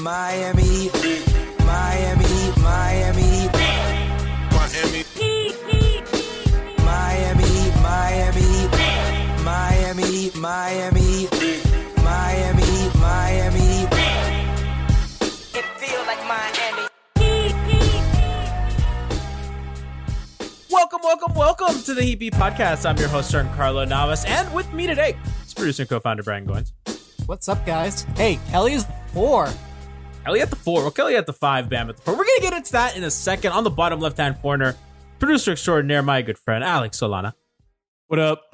Miami, Miami, Miami, Miami, Miami. Miami, Miami, Miami, Miami, Miami, Miami. It feel like Miami. Welcome, welcome, welcome to the Heat Beat Podcast. I'm your host, Carlo Navas, and with me today is producer and co-founder Brian Goins. What's up, guys? Hey, Kelly is four. Kelly at the four, well, Kelly at the five, Bam at the four. We're gonna get into that in a second. On the bottom left-hand corner, producer extraordinaire, my good friend Alex Solana. What up?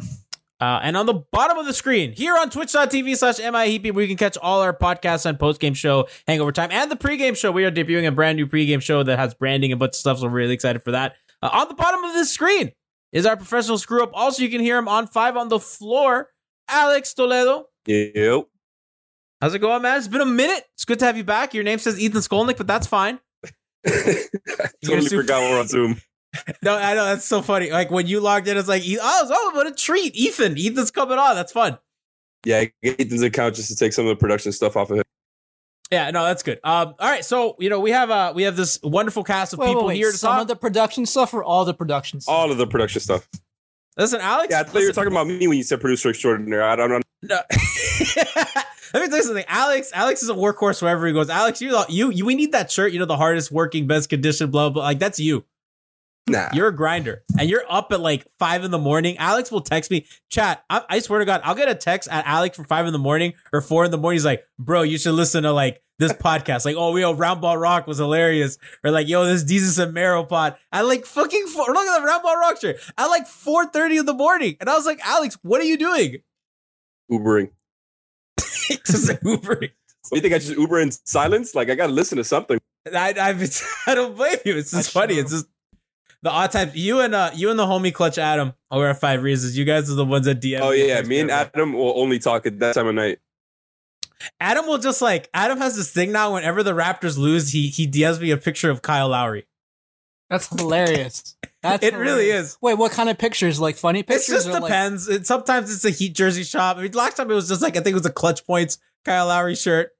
Uh, and on the bottom of the screen, here on twitch.tv slash MiaHeatBeat, where you can catch all our podcasts and post-game show, Hangover Time, and the pregame show. We are debuting a brand new pregame show that has branding and bunch of stuff, so we're really excited for that. Uh, on the bottom of this screen is our professional screw up. Also, you can hear him on five on the floor. Alex Toledo. Yep. How's it going, man? It's been a minute. It's good to have you back. Your name says Ethan Skolnick, but that's fine. totally super- forgot we're on Zoom. No, I know that's so funny. Like when you logged in, it's like, oh, oh, what a treat, Ethan. Ethan's coming on. That's fun. Yeah, I get Ethan's account just to take some of the production stuff off of him. Yeah, no, that's good. Um, all right, so you know we have uh we have this wonderful cast of Wait, people wait, wait. here to Some talk. of the production stuff or all the production stuff? All of the production stuff. Listen, Alex. Yeah, I thought you were talking about me when you said producer extraordinaire. I don't know. No. Let me tell you something. Alex, Alex is a workhorse wherever he goes. Alex, you, you, you, we need that shirt. You know, the hardest working, best condition, blah blah. Like that's you. Nah. You're a grinder, and you're up at like five in the morning. Alex will text me, chat. I, I swear to God, I'll get a text at Alex for five in the morning or four in the morning. He's like, bro, you should listen to like this podcast. Like, oh, yo, Round Ball Rock was hilarious, or like, yo, this Jesus and Marrow pod. I like fucking four, look at the Round Ball Rock shirt. At like four thirty in the morning, and I was like, Alex, what are you doing? Ubering. Just Ubering. You think I just Uber in silence? Like I gotta listen to something. I, I, I don't blame you. It's just funny. It's just the odd times. You and uh, you and the homie Clutch Adam over at Five Reasons. You guys are the ones that DM. Oh yeah, me and Adam will only talk at that time of night. Adam will just like Adam has this thing now. Whenever the Raptors lose, he he DMs me a picture of Kyle Lowry. That's hilarious. That's It really is. Wait, what kind of pictures? Like funny pictures? It just or, like- depends. It, sometimes it's a Heat jersey shop. I mean, last time it was just like I think it was a Clutch Points Kyle Lowry shirt.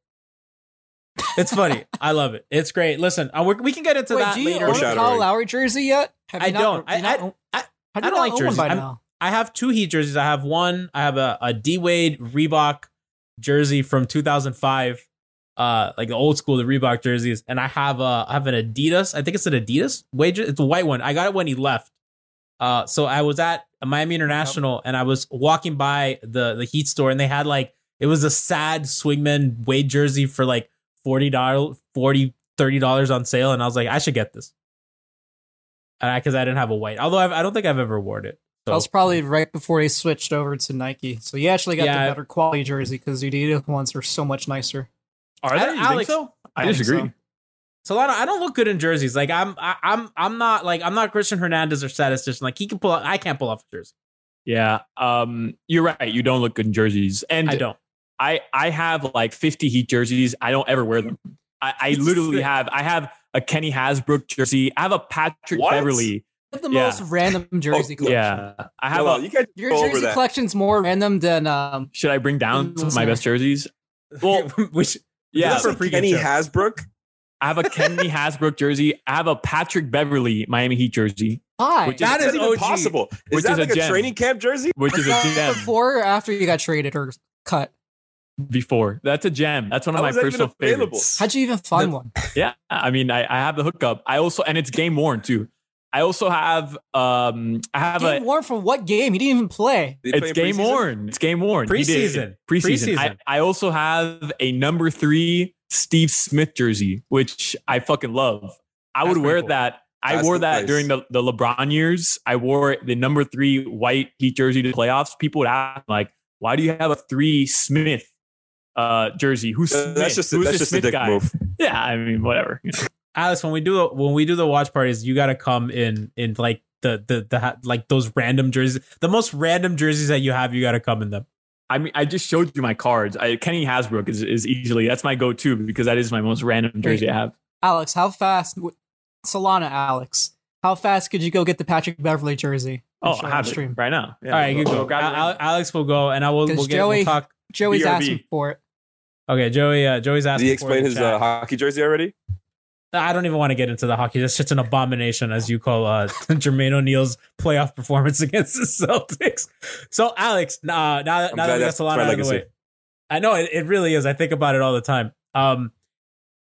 It's funny. I love it. It's great. Listen, uh, we're, can get into Wait, that do you later. own a Kyle Lowry jersey yet? Have I you not- don't. do you I- not I- own- I- do I don't like own jerseys. by now? I have two Heat jerseys. I have one. I have a, a D Wade Reebok jersey from 2005, uh, like the old school, the Reebok jerseys, and I have a I have an Adidas. I think it's an Adidas Wade. It's a white one. I got it when he left. Uh, so I was at Miami International and I was walking by the the Heat store and they had like it was a sad swingman Wade jersey for like forty dollars, 40 30 dollars on sale, and I was like, I should get this. And I because I didn't have a white, although I've, I don't think I've ever worn it. That was probably right before he switched over to Nike. So you actually got Yeah. the better quality jersey because the Adidas ones are so much nicer. Are I- they? You think Alex- so? I think disagree. so. Solana, I don't look good in jerseys. Like I'm, I, I'm, I'm not like I'm not Christian Hernandez or statistician. Like he can pull, I can't pull off a jersey. Yeah. Um, you're right. You don't look good in jerseys, and I don't. I I have like 50 Heat jerseys. I don't ever wear them. I, I literally have. I have a Kenny Hasbrouck jersey. I have a Patrick What? Beverley. You have the Yeah. most random jersey Oh, collection. Yeah. I have Hold on, a. you can't Your jersey that. collection's more random than um. Should I bring down some of my best jerseys? Well, which yeah. That's That's for like pregame Kenny show. Hasbrouck. I have a Kenny Hasbrouck jersey. I have a Patrick Beverley Miami Heat jersey, Hi. Which is- That Is is that even OG. possible? Is Which that is a like a, gem. training camp jersey? which is Was a that gem. before or after you got traded or cut? Before that's a gem. That's one of How my is that even personal favorites. How'd you even find one? Yeah, I mean, I, I have the hookup. I also, and it's game worn too. I also have, um, I have Game a. worn from what game? He didn't even play. Did he play It's game preseason? worn. It's game worn. Preseason. Preseason. Preseason. I, I also have a number three Steve Smith jersey, which I fucking love. I That's would wear cool. that. I That's wore that place. during the, the LeBron years. I wore the number three white Heat jersey to the playoffs. People would ask, like, why do you have a three Smith uh, jersey? Who's Uh, Smith? That's just a, Who's that's the just a dick guy? move. Yeah, I mean, whatever. you know. Alex, when we do when we do the watch parties, you got to come in in like the the the like those random jerseys, the most random jerseys that you have. You got to come in them. I mean, I just showed you my cards. I, Kenny Hasbrouck is, is easily that's my go-to because that is my most random jersey I have. Alex, how fast? Solana, Alex, how fast could you go get the Patrick Beverley jersey? Oh, show I have stream? it right now. Yeah, All right, you go- go. go grab it Al- Alex will go, and I will. We'll get. Joey- We'll talk. Joey's BRB. asking for it. Okay, Joey. Uh, Joey's Did asking. he for explain it his uh, hockey jersey already? I don't even want to get into the hockey. That's just an abomination, as you call uh, Jermaine O'Neal's playoff performance against the Celtics. So, Alex, uh, now that now that glad we got that's Solana my out of the way, I know it, it really is. I think about it all the time. Um,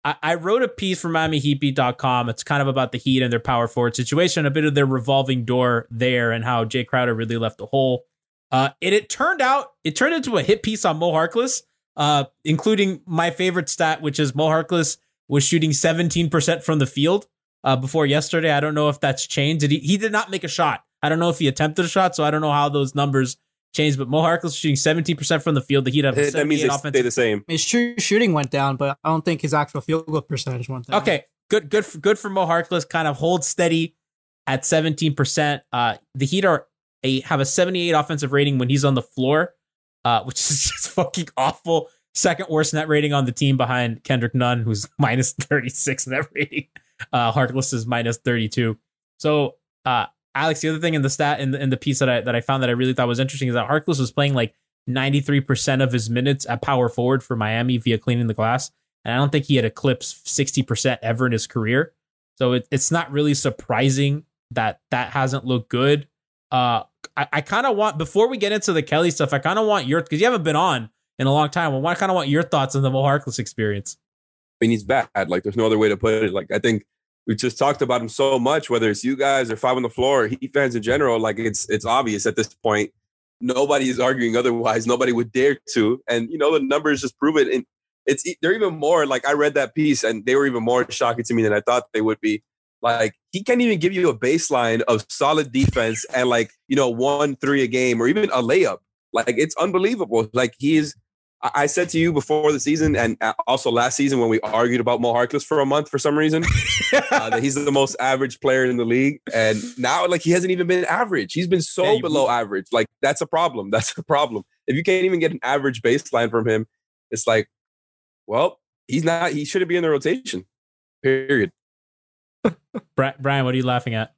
I, I wrote a piece for MiamiHeatBeat.com. It's kind of about the Heat and their power forward situation, a bit of their revolving door there, and how Jae Crowder really left the hole. Uh, it, it turned out it turned into a hit piece on Mo Harkless, uh, including my favorite stat, which is Mo Harkless was shooting 17% from the field uh, before yesterday. I don't know if that's changed. Did he, he did not make a shot. I don't know if he attempted a shot, so I don't know how those numbers changed. But Mo Harkless shooting 17% from the field. The Heat have a That means 78 they stay offensive the same. His true shooting went down, but I don't think his actual field goal percentage went down. Okay, good, good, for, good for Mo Harkless. Kind of hold steady at seventeen percent. Uh, the Heat are a have a seventy eight offensive rating when he's on the floor, uh, which is just fucking awful. Second worst net rating on the team behind Kendrick Nunn, who's minus thirty six net rating. Uh, Harkless is minus thirty two. So, uh, Alex, the other thing in the stat in the, in the piece that I that I found that I really thought was interesting is that Harkless was playing like ninety three percent of his minutes at power forward for Miami via cleaning the glass and I don't think he had eclipsed 60% ever in his career. So it, it's not really surprising that that hasn't looked good. Uh, I, I kind of want, before we get into the Kelly stuff, I kind of want your, because you haven't been on in a long time, Well, I kind of want your thoughts on the Mo Harkless experience. I mean, he's bad. Like, there's no other way to put it. Like, I think we just talked about him so much, whether it's you guys or five on the floor, or Heat fans in general. Like, it's it's obvious at this point. Nobody is arguing otherwise. Nobody would dare to. And you know, the numbers just prove it. And it's they're even more like I read that piece, and they were even more shocking to me than I thought they would be. Like he can't even give you a baseline of solid defense and like you know one three a game or even a layup. Like it's unbelievable. Like he is I I said to you before the season and uh, also last season when we argued about Mo Harkless for a month for some reason uh, that he's the most average player in the league, and now like he hasn't even been average. He's been so Yeah, you- below average. Like that's a problem. That's a problem. If you can't even get an average baseline from him, it's like, well, he's not. He shouldn't be in the rotation. Period. Brian, what are you laughing at?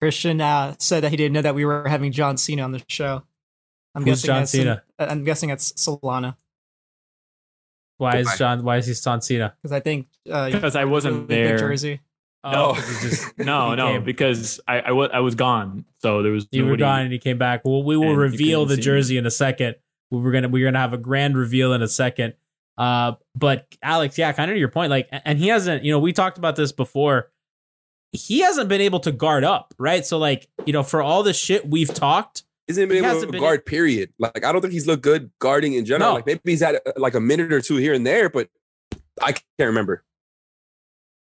Christian uh, said that he didn't know that we were having John Cena on the show. I'm Who's guessing John Cena? I'm guessing it's Solana Why is John, why is he Son Cena? because I think uh, Because I wasn't really there. Jersey. No. Oh, 'cause just- No, no, came. because I, I, wa- I was gone. So there was You were gone and he came back. Well, we will reveal the see jersey in a second. We We're gonna we're gonna have a grand reveal in a second. Uh, but Alex, yeah, kind of to your point. Like, and he hasn't. You know, we talked about this before. He hasn't been able to guard up, right? So, like, you know, for all the shit we've talked, He's not been able to guard. Period. Like I don't think he's looked good guarding in general. No. Like maybe he's had uh, like a minute or two here and there, but I can't remember.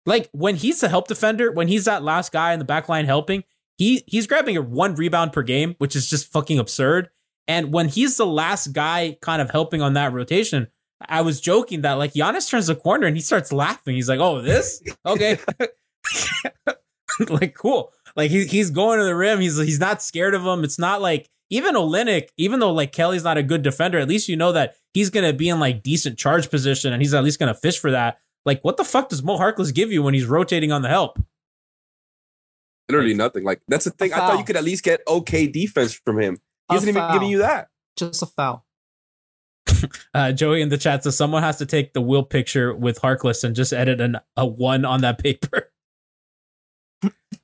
like when he's the help defender, when he's that last guy in the back line helping, he he's grabbing a one rebound per game, which is just fucking absurd. And when he's the last guy kind of helping on that rotation, I was joking that like Giannis turns the corner and he starts laughing. He's like, "Oh, this okay." like cool. Like he, he's going to the rim. He's he's not scared of him. It's not like even Olynyk, even though like Kelly's not a good defender, at least you know that he's gonna be in like decent charge position and he's at least gonna fish for that. Like, what the fuck does Mo Harkless give you when he's rotating on the help? Literally nothing. Like that's the thing. I thought you could at least get okay defense from him. He isn't even giving you that. Just a foul. Uh, Joey in the chat says someone has to take the will picture with Harkless and just edit an, a one on that paper.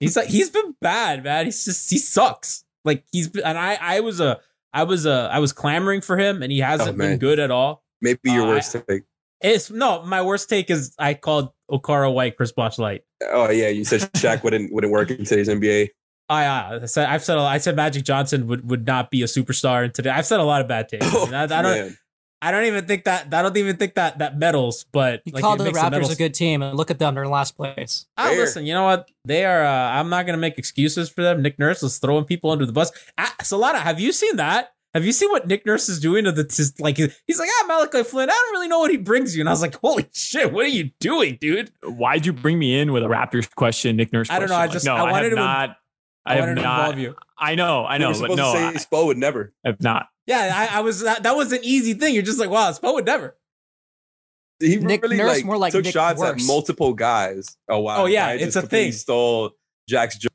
he's like he's been bad, man. He's just he sucks. Like he's been, and I I was a I was a I was clamoring for him and he hasn't Oh, been good at all. Maybe your Uh, worst take. It's no, my worst take is I called Okaro White Chris Bosh light. Oh yeah, you said Shaq wouldn't wouldn't work in today's NBA. I, uh, I said I've said a I said Magic Johnson would, would not be a superstar in today. I've said a lot of bad takes. Oh, And I, I don't man. I don't even think that I don't even think that that medals, but You like, called it the Raptors medals- a good team, and look at them; they're in last place. Oh, Fair. listen, you know what? They are. Uh, I'm not gonna make excuses for them. Nick Nurse is throwing people under the bus. Ah, Solana, have you seen that? Have you seen what Nick Nurse is doing to the? To, like he's like, ah, Malachi Flynn. I don't really know what he brings you, and I was like, holy shit, what are you doing, dude? Why'd you bring me in with a Raptors question, Nick Nurse? I don't know, question? I just- no, I wanted have to- not. I, I, have not. you. I know, I You know, were but no, to I, Spo would never. I have not. Yeah, I, I was. That, that was an easy thing. You're just like, wow, Spo would never. He Nick really Nurse like, more like took Nick shots at multiple guys. Oh wow! Oh, yeah, Guy it's just a completely thing. Stole Jack's joke.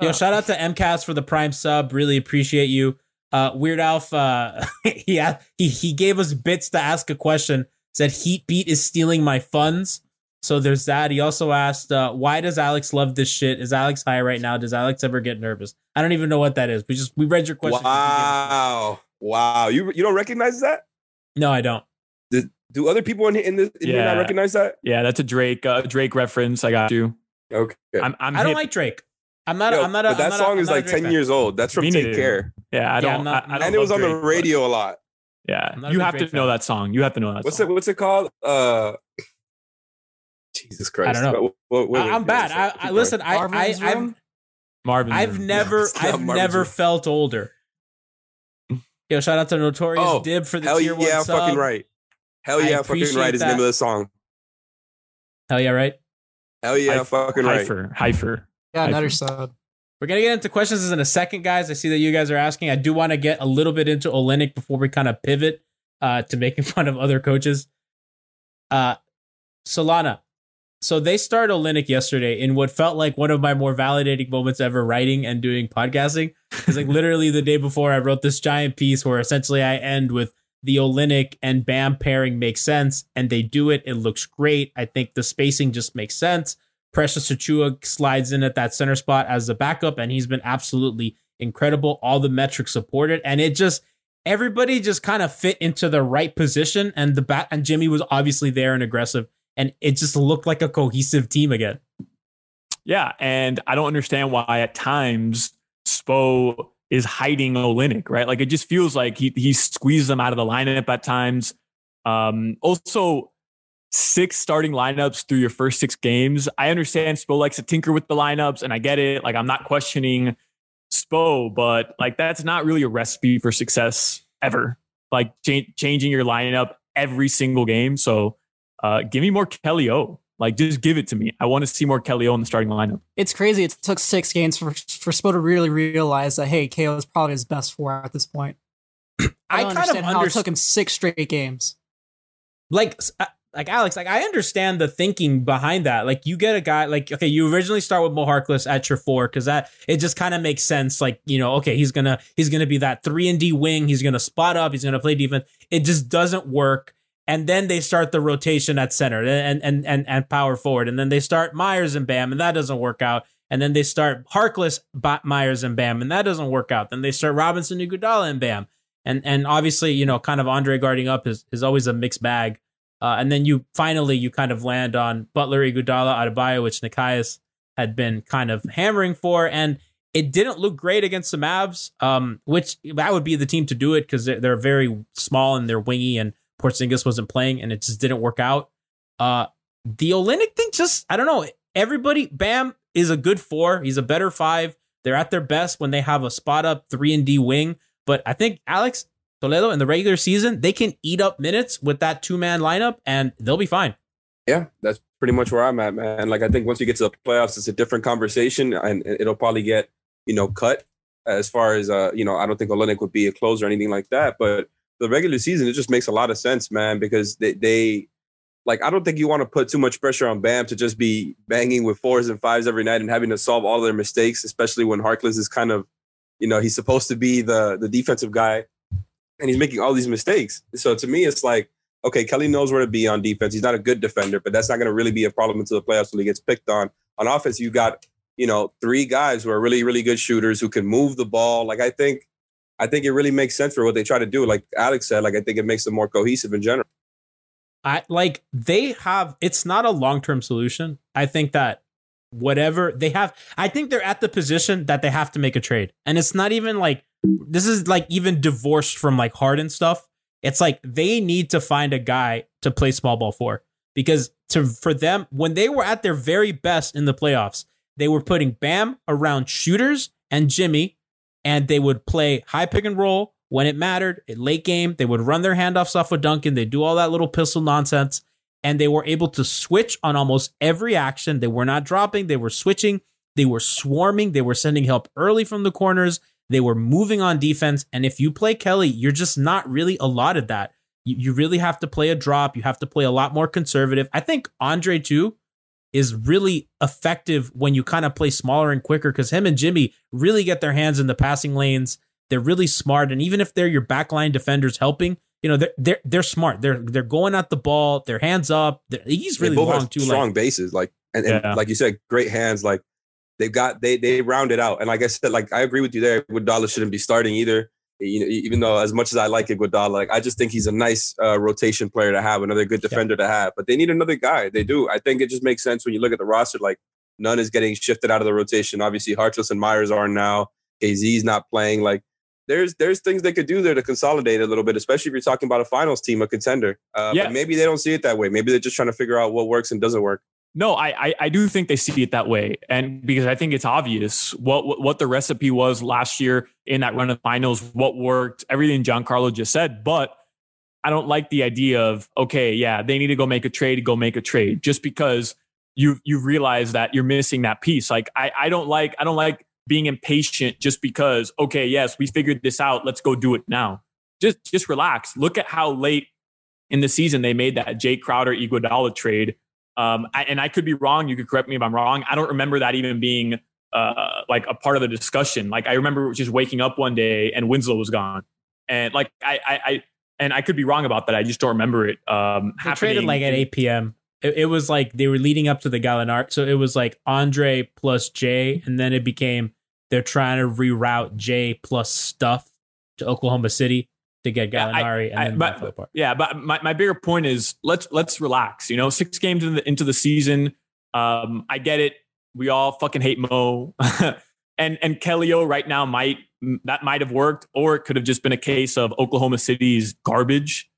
Yo, shout out to MCAS for the prime sub. Really appreciate you. Uh, Weird Alf, uh, he, he he gave us bits to ask a question. Said Heat Beat is stealing my funds. So there's that. He also asked, uh, why does Alex love this shit? Is Alex high right now? Does Alex ever get nervous? I don't even know what that is. We just we read your question. Wow! Wow! You you don't recognize that? No, I don't. Do, do other people in, in, the, in here not Yeah. recognize that? Yeah, that's a Drake uh, Drake reference. I got you. Okay. I'm, I'm I don't hip. like Drake. I'm not. Yo, I'm not. A, but that I'm not a- song I'm is like ten fan. years old. That's from Me Take neither. Care, Yeah, I don't. I'm not- I, I don't and it was love on the Drake, but- radio a lot. Yeah, I'm not a you big have to Drake know that song. You have to know that What's song. it? What's it called? Uh, Jesus Christ! I don't know. What- what- what- I, I'm bad. I, I listen. I, I Marvin's I've Room? Marvin. I've Room. never I've Marvin's never Room. felt older. Yo, shout out to Notorious Oh, Dib for the Hell tier one yeah, sub. fucking right. Hell I yeah, fucking right is the name of the song. Hell yeah, right? Hell yeah, Hyph- fucking right. Heifer. Heifer. Yeah, I- another sub. We're gonna get into questions in a second, guys. I see that you guys are asking. I do want to get a little bit into Olynyk before we kind of pivot uh, to making fun of other coaches. Uh, Solana. So they started Olynyk yesterday in what felt like one of my more validating moments ever writing and doing podcasting. It's like literally the day before I wrote this giant piece where essentially I end with the Olynyk and Bam pairing makes sense, and they do it. It looks great. I think the spacing just makes sense. Precious Achiuwa slides in at that center spot as the backup, and he's been absolutely incredible. All the metrics support it, and it just everybody just kind of fit into the right position. And the bat and Jimmy was obviously there and aggressive, and it just looked like a cohesive team again. Yeah, and I don't understand why at times Spo is hiding Olynyk, right? Like it just feels like he he squeezed them out of the lineup at times. Um, also, six starting lineups through your first six games. I understand Spo likes to tinker with the lineups, and I get it. Like I'm not questioning Spo, but like that's not really a recipe for success ever. Like cha- changing your lineup every single game. So uh, give me more Kelly O. Like just give it to me. I want to see more Kelly O in the starting lineup. It's crazy. It took six games for for Spo to really realize that hey, KO is probably his best four at this point. I, I don't kind of understand how it took him six straight games. like uh, like Alex, like I understand the thinking behind that. Like you get a guy like okay, you originally start with Mo Harkless at your four because that it just kind of makes sense. Like you know, okay, he's gonna he's gonna be that three and D wing. He's gonna spot up. He's gonna play defense. It just doesn't work. And then they start the rotation at center and and and and power forward. And then they start Meyers and Bam, and that doesn't work out. And then they start Harkless, Meyers and Bam, and that doesn't work out. Then they start Robinson, Iguodala, and Bam. And and obviously, you know, kind of Andre guarding up is is always a mixed bag. Uh, and then you finally you kind of land on Butler, Iguodala, Adebayo, which Nekias had been kind of hammering for, and it didn't look great against the Mavs. Um, which that would be the team to do it because they're, they're very small and they're wingy, and Porzingis wasn't playing, and it just didn't work out. Uh, the Olynyk thing, just I don't know. Everybody, Bam, is a good four. He's a better five. They're at their best when they have a spot up three and D wing. But I think Alex Toledo in the regular season, they can eat up minutes with that two man lineup and they'll be fine. Yeah, that's pretty much where I'm at, man. Like I think once you get to the playoffs, it's a different conversation, and it'll probably get you know cut as far as uh you know. I don't think Olynyk would be a closer or anything like that, but the regular season it just makes a lot of sense, man, because they they like I don't think you want to put too much pressure on Bam to just be banging with fours and fives every night and having to solve all their mistakes, especially when Harkless is kind of you know he's supposed to be the the defensive guy, and he's making all these mistakes. So to me, it's like okay, Kelly knows where to be on defense. He's not a good defender, but that's not going to really be a problem until the playoffs when he gets picked on. On offense, you got you know three guys who are really really good shooters who can move the ball. Like I think, I think it really makes sense for what they try to do. Like Alex said, like I think it makes them more cohesive in general. I like they have it's not a long-term solution. I think that whatever they have I think they're at the position that they have to make a trade. And it's not even like this is like even divorced from like Harden stuff. It's like they need to find a guy to play small ball for because to for them when they were at their very best in the playoffs, they were putting Bam around shooters and Jimmy and they would play high pick and roll when it mattered. At late game, they would run their handoffs off with Duncan. They do all that little pistol nonsense and they were able to switch on almost every action. They were not dropping, they were switching, they were swarming, they were sending help early from the corners. They were moving on defense. And if you play Kelly, you're just not really allotted that. You, you really have to play a drop. You have to play a lot more conservative. I think Andre, too, is really effective when you kind of play smaller and quicker because him and Jimmy really get their hands in the passing lanes. They're really smart. And even if they're your backline defenders helping, you know, they're they're, they're smart. They're they're going at the ball, their hands up. They're, he's really they both long have too. strong Like, bases, like and, and Yeah. like you said, great hands. Like they've got they they round it out. And like I said, like I agree with you there. Iguodala shouldn't be starting either. You know, even though as much as I like Iguodala, like I just think he's a nice uh, rotation player to have, another good defender to have. But they need another guy. They do. I think it just makes sense when you look at the roster. Like Nunn is getting shifted out of the rotation. Obviously, Harkless and Meyers are now. KZ's not playing. Like there's there's things they could do there to consolidate a little bit, especially if you're talking about a finals team, a contender. Uh, Yeah. But maybe they don't see it that way. Maybe they're just trying to figure out what works and doesn't work. No, I, I I do think they see it that way, and because I think it's obvious what what, the recipe was last year in that run of finals, what worked, everything Giancarlo just said. But I don't like the idea of okay, yeah, they need to go make a trade, go make a trade, just because you you realize that you're missing that piece. Like I I don't like I don't like being impatient just because okay, yes, we figured this out, let's go do it now. Just just relax. Look at how late in the season they made that Jae Crowder Iguodala trade. Um, I, and I could be wrong. You could correct me if I'm wrong. I don't remember that even being uh, like a part of the discussion. Like I remember just waking up one day and Winslow was gone, and like I, I, I and I could be wrong about that. I just don't remember it. Um, they traded like at 8 p.m. It, it was like they were leading up to the Gallinari. So it was like Andre plus Jae. And then it became they're trying to reroute Jae plus stuff to Oklahoma City to get Yeah, I- Gallinari. and then but- that fell apart. Yeah, but my, my bigger point is let's let's relax. You know, six games into the, into the season. Um, I get it. We all fucking hate Mo, and and Kelly O right now might that might have worked, or it could have just been a case of Oklahoma City's garbage.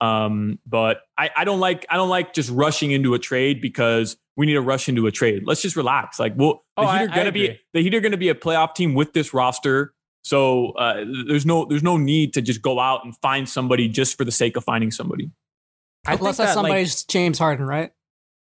Um, but I, I don't like I don't like just rushing into a trade because we need to rush into a trade. Let's just relax. Like, well, the Oh, I- Heat are I gonna be the Heat are gonna be a playoff team with this roster. So uh, there's no there's no need to just go out and find somebody just for the sake of finding somebody. I Unless that that, like, somebody's James Harden, right?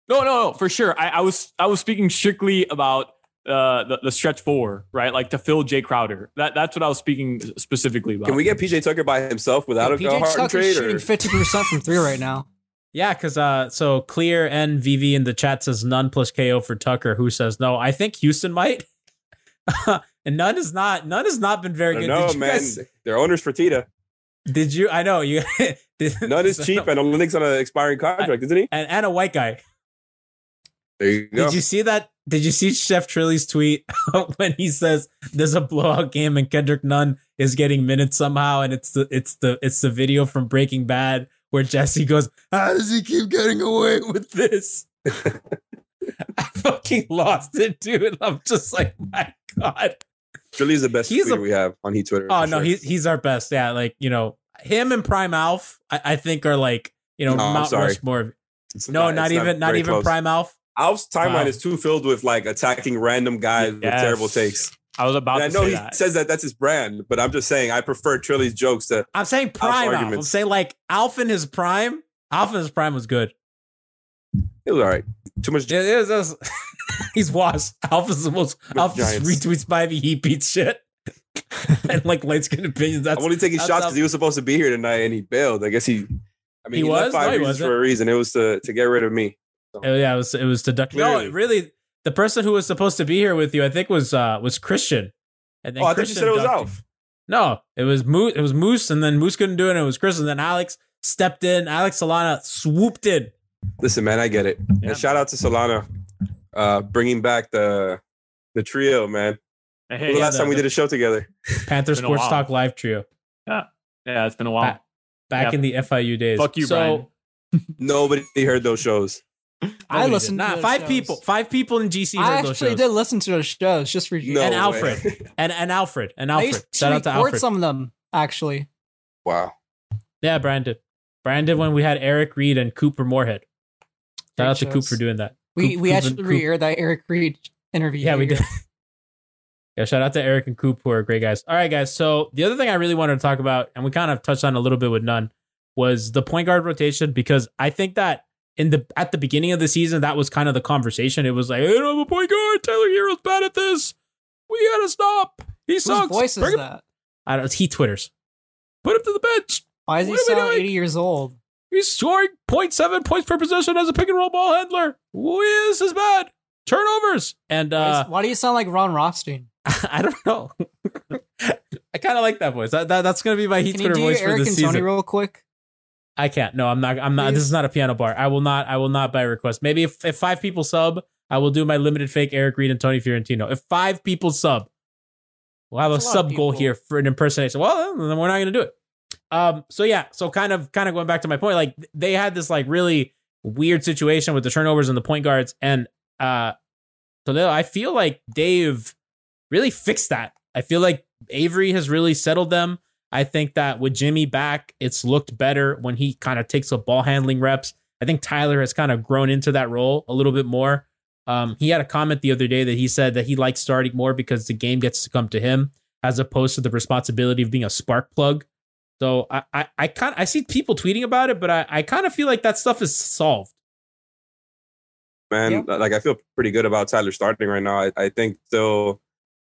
No, no, no, for sure. I, I was I was speaking strictly about uh, the, the stretch four, right? Like to fill Jae Crowder. That that's what I was speaking specifically about. Can we get PJ Tucker by himself without a PJ Harden Tucker's trade? shooting fifty percent from three right now. Yeah, because uh, so clear and VV in the chat says Nunn plus KO for Tucker. Who says no? I think Houston might. and Nunn is not. Nunn has not been very good. No, man. guys- They're owners for Tita. did you? I know you. did- Nunn is so- cheap, and Olynyk's on an expiring contract, isn't he? and, and a white guy. There you go. Did you see that? Did you see Chef Trilly's tweet when he says there's a blowout game and Kendrick Nunn is getting minutes somehow, and it's the it's the it's the video from Breaking Bad where Jesse goes, "How does he keep getting away with this?" I fucking lost it, dude. I'm just like, my god. Trilly's the best He's tweeter a- we have on Heat Twitter. Oh no, sure. he's he's our best. Yeah, like you know, him and Prime Alf, I, I think are like you know No, I'm Mount. Rushmore. It's No, not, it's even not, very even close. Prime Alf. Alf's timeline Wow. is too filled with like attacking random guys with terrible takes. I was about And I know say he that. says that that's his brand, but I'm just saying I prefer Trilly's jokes to I'm saying prime Alf. I'm arguments. saying like Alf in his prime. Alf in his prime was good. it was all right. Too much. It was- he's washed. Alf is the most. Just Giants. retweets Spivey. He beats shit. and like light skin opinions. That's I'm only taking that's shots because he was supposed to be here tonight and he bailed. I guess he. I mean, He he, left five No, he reasons wasn't. for a reason. It was to to get rid of me. Oh, yeah, it was. It was to duck. No, really, the person who was supposed to be here with you, I think, was uh was Christian. And then Oh, I thought you Christian said it was ducked Alf. No, it was Moose. It was Moose, and then Moose couldn't do it. and It was Chris, and then Alex stepped in. Alex Solana swooped in. Listen, man, I get it. Yeah. And shout out to Solana, uh, bringing back the the trio, man. Hey, the yeah, last the- time we the- did a show together? Panther Sports. Talk live trio yeah, yeah, it's been a while. back, back Yep. in the FIU days. Fuck you, so, Brian. Nobody heard those shows. I listened did. to Nah, five shows. people. Five people in GC I heard those actually shows. did listen to those shows just for you. No and way. Alfred. And and Alfred. And Alfred. used to Shout out to Alfred. some of them actually. Wow. Yeah, Brian did. Brian did when we had Eric Reid and Couper Moorhead. Shout out to Coop for doing that. We Coop- we Coop actually re-aired that Eric Reid interview. Yeah, we did. yeah, shout out to Eric and Coop who are great guys. All right, guys. So the other thing I really wanted to talk about, and we kind of touched on a little bit with Nunn, was the point guard rotation because I think that in the at the beginning of the season, that was kind of the conversation. It was like, I don't have a point guard. Tyler Herro's bad at this. We gotta stop. He Whose sucks. voice is Bring him- that? I don't. He twitters. Put him to the bench. Why he What sound doing? 80 years old? He's scoring 0.7 points per possession as a pick and roll ball handler. Ooh, This is bad. Turnovers. And Why, uh, does- why do you sound like Ron Rothstein? I don't know. I kind of like that voice. That, that that's gonna be my Heat Can Twitter voice for Eric this and Tony real quick? I can't. No, I'm not. I'm not. This is not a piano bar. I will not. I will not by request. Maybe if, if five people sub, I will do my limited fake Eric Reid and Tony Fiorentino. If five people sub, we'll have a, That's a of sub goal here for an impersonation. Well, then we're not going to do it. Um. So yeah. So kind of, kind of going back to my point. Like they had this like really weird situation with the turnovers and the point guards, and uh, Toledo. I feel like Dave really fixed that. I feel like Avery has really settled them. I think that with Jimmy back, it's looked better when he kind of takes up ball handling reps. I think Tyler has kind of grown into that role a little bit more. Um, he had a comment the other day that he said that he likes starting more because the game gets to come to him as opposed to the responsibility of being a spark plug. So I, I, I kind I see people tweeting about it, but I, I kind of feel like that stuff is solved. man. Like I feel pretty good about Tyler starting right now. I, I think still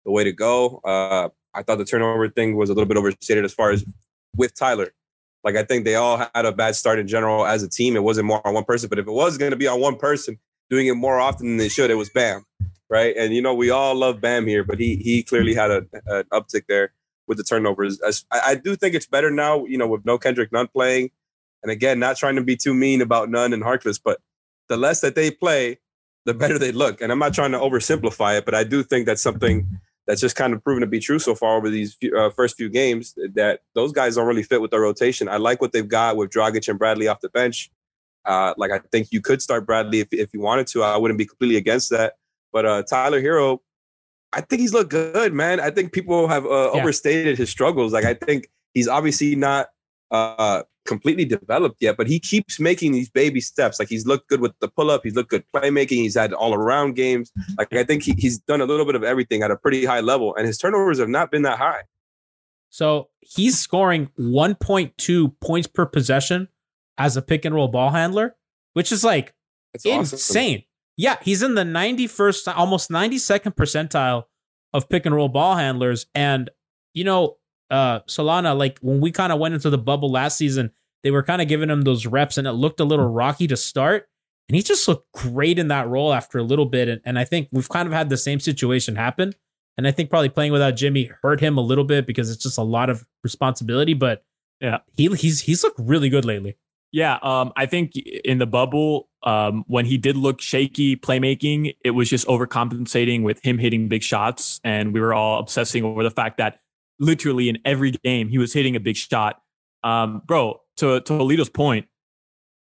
the way to go. Uh, I thought the turnover thing was a little bit overstated as far as with Tyler. Like I think they all had a bad start in general as a team. It wasn't more on one person, but if it was going to be on one person doing it more often than they should, it was Bam, right? And you know we all love Bam here, but he he clearly had a, an uptick there with the turnovers. As, I, I do think it's better now, you know, with no Kendrick Nunn playing, and again, not trying to be too mean about Nunn and Harkless, but the less that they play, the better they look. And I'm not trying to oversimplify it, but I do think that's something that's just kind of proven to be true so far over these few, uh, first few games that those guys don't really fit with the rotation. I like what they've got with Dragic and Bradley off the bench. Uh, like I think you could start Bradley if, if you wanted to. I wouldn't be completely against that. But uh, Tyler Herro, I think he's looked good, man. I think people have uh, Yeah. overstated his struggles. Like I think he's obviously not uh, completely developed yet, but he keeps making these baby steps. Like he's looked good with the pull up, he's looked good playmaking, he's had all around games. Like I think he, he's done a little bit of everything at a pretty high level, and his turnovers have not been that high. So he's scoring 1.2 points per possession as a pick and roll ball handler, which is like insane. awesome. Yeah, he's in the 91st, almost 92nd percentile of pick and roll ball handlers. And, you know, uh, Solana, like when we kind of went into the bubble last season, they were kind of giving him those reps and it looked a little rocky to start. And he just looked great in that role after a little bit. And, and I think we've kind of had the same situation happen. And I think probably playing without Jimmy hurt him a little bit because it's just a lot of responsibility. But Yeah. he he's he's looked really good lately. Yeah, um, I think in the bubble, um, when he did look shaky playmaking, it was just overcompensating with him hitting big shots, and we were all obsessing over the fact that literally in every game he was hitting a big shot. Um, bro, to to Toledo's point,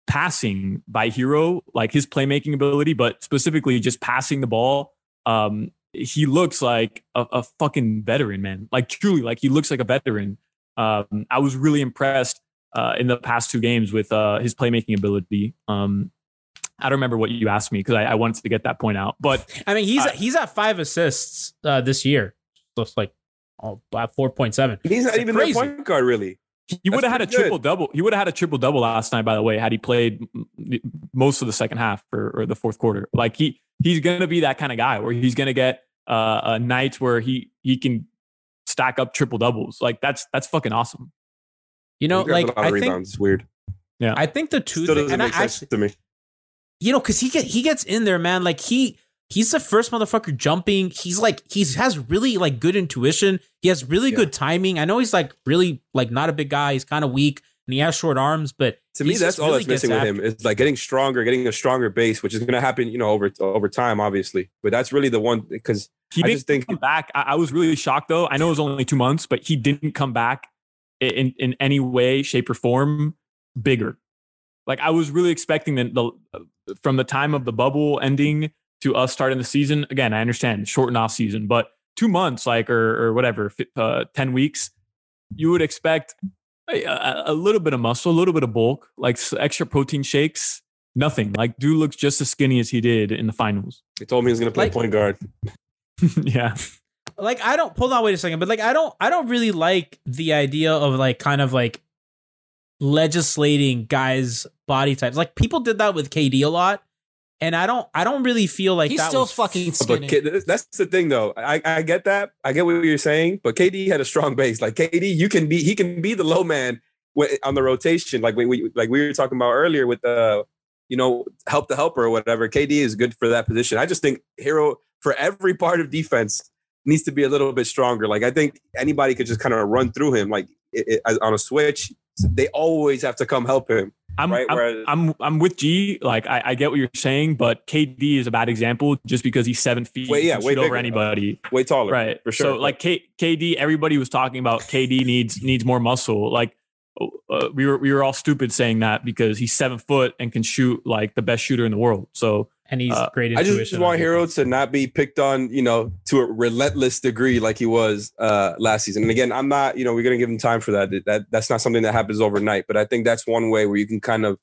passing by Herro, like his playmaking ability, but specifically just passing the ball, um, he looks like a, a fucking veteran, man. Like truly, like he looks like a veteran. Um, I was really impressed uh, in the past two games with uh, his playmaking ability. Um, I don't remember what you asked me because I, I wanted to get that point out. But I mean, he's Uh, he's at five assists uh, this year. So it's like oh, four point seven. He's not even crazy. the point guard, really. he would have had a pretty good. triple double. He would have had a triple double last night, by the way, had he played most of the second half or, or the fourth quarter. Like he he's gonna be that kind of guy where he's gonna get uh, a night where he he can stack up triple doubles. Like that's that's fucking awesome. You know, like a lot I of think rebounds. It's weird. Yeah, I think the two Still things, doesn't and I make sense actually, to me. you know, because he get he gets in there, man. Like he he's the first motherfucker jumping. He's like he's has really like good intuition. He has really Yeah. good timing. I know he's like really like not a big guy. He's kind of weak and he has short arms, but To me, that's all really that's missing gets with him is like getting stronger, getting a stronger base, which is going to happen, you know, over over time, obviously. But that's really the one because He I didn't just think come back. I, I was really shocked though. I know it was only two months, but he didn't come back i- in in any way, shape, or form bigger. Like I was really expecting that the from the time of the bubble ending to us starting the season. Again, I understand shortened off season, but two months, like or or whatever, uh, ten weeks, you would expect a, a, a little bit of muscle, a little bit of bulk, like extra protein shakes. Nothing. Like dude looks just as skinny as he did in the finals. he told me he was going to play Like- point guard. yeah. Like I don't hold on wait a second, but like I don't I don't really like the idea of like kind of like legislating guys' body types. Like people did that with KD a lot, and I don't I don't really feel like He's that still was fucking skinny. K- that's the thing, though. I, I get that. I get what you're saying. But KD had a strong base. Like KD, you can be. He can be the low man on the rotation. Like we, we like we were talking about earlier with the, you know, help the helper or whatever. KD is good for that position. I just think Herro for every part of defense needs to be a little bit stronger. Like I think anybody could just kind of run through him like it, it, on a switch. They always have to come help him. I'm, Right, I'm, whereas- I'm I'm with G. Like I, I get what you're saying, but KD is a bad example just because he's seven feet. Way- yeah, way over anybody. Way taller, Right. For sure. So like K, KD, everybody was talking about KD needs needs more muscle. Like uh, we were we were all stupid saying that because he's seven foot and can shoot like the best shooter in the world. So and he's Uh, great I just want Herro to not be picked on, you know, to a relentless degree like he was uh, last season. And again, I'm not, you know, we're gonna give him time for that. That that's not something that happens overnight. But I think that's one way where you can kind of,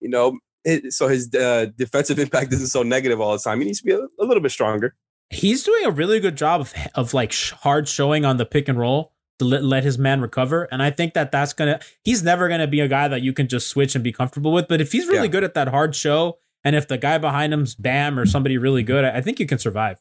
you know, it, so his uh, defensive impact isn't so negative all the time. He needs to be a, a little bit stronger. He's doing a really good job of of like hard showing on the pick and roll to let, let his man recover, and I think that that's gonna. He's never gonna be a guy that you can just switch and be comfortable with. But if he's really Yeah. good at that hard show, and if the guy behind him's Bam or somebody really good, I think you can survive.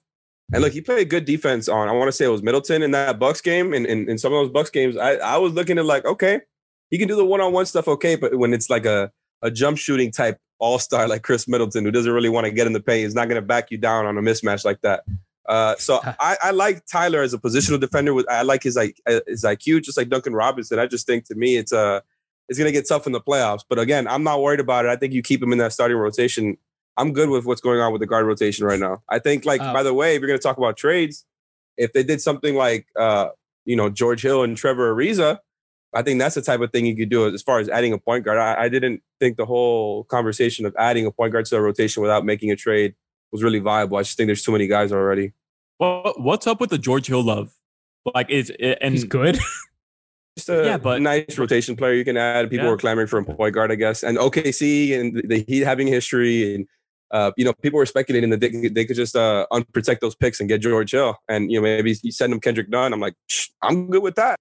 And look, he played good defense on. I want to say it was Middleton in that Bucks game, and in, in some of those Bucks games, I, I was looking at like, okay, he can do the one on one stuff, okay, but when it's like a a jump shooting type all star like Khris Middleton, who doesn't really want to get in the paint, is not going to back you down on a mismatch like that. Uh, so I, I like Tyler as a positional defender. With I like his like uh, his IQ, just like Duncan Robinson. I just think to me, it's uh it's going to get tough in the playoffs. But again, I'm not worried about it. I think you keep him in that starting rotation. I'm good with what's going on with the guard rotation right now. I think, like, Uh, by the way, if you're going to talk about trades, if they did something like, uh, you know, George Hill and Trevor Ariza, I think that's the type of thing you could do as far as adding a point guard. I, I didn't think the whole conversation of adding a point guard to the rotation without making a trade was really viable. I just think there's too many guys already. Well, what's up with the George Hill love? Like it's it, and He's good. Just a Yeah, but- nice rotation player you can add. People Yeah. were clamoring for a point guard, I guess. And OKC and the, Heat having history and uh, you know, people were speculating that they, could- they could just uh, unprotect those picks and get George Hill. And, you know, maybe you send them Kendrick Nunn. I'm like, "Shh, I'm good with that.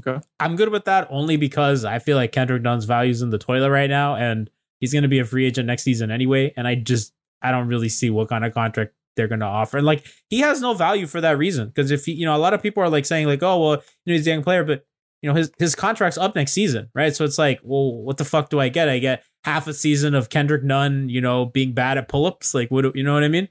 Okay, I'm good with that only because I feel like Kendrick Nunn's values in the toilet right now, and he's going to be a free agent next season anyway. And I just I don't really see what kind of contract they're going to offer. And like he has no value for that reason because if he, you know a lot of people are like saying like oh well you know he's a young player, but you know his his contract's up next season, right? So it's like well what the fuck do I get? I get half a season of Kendrick Nunn, you know, being bad at pull ups. Like what do- you know what I mean?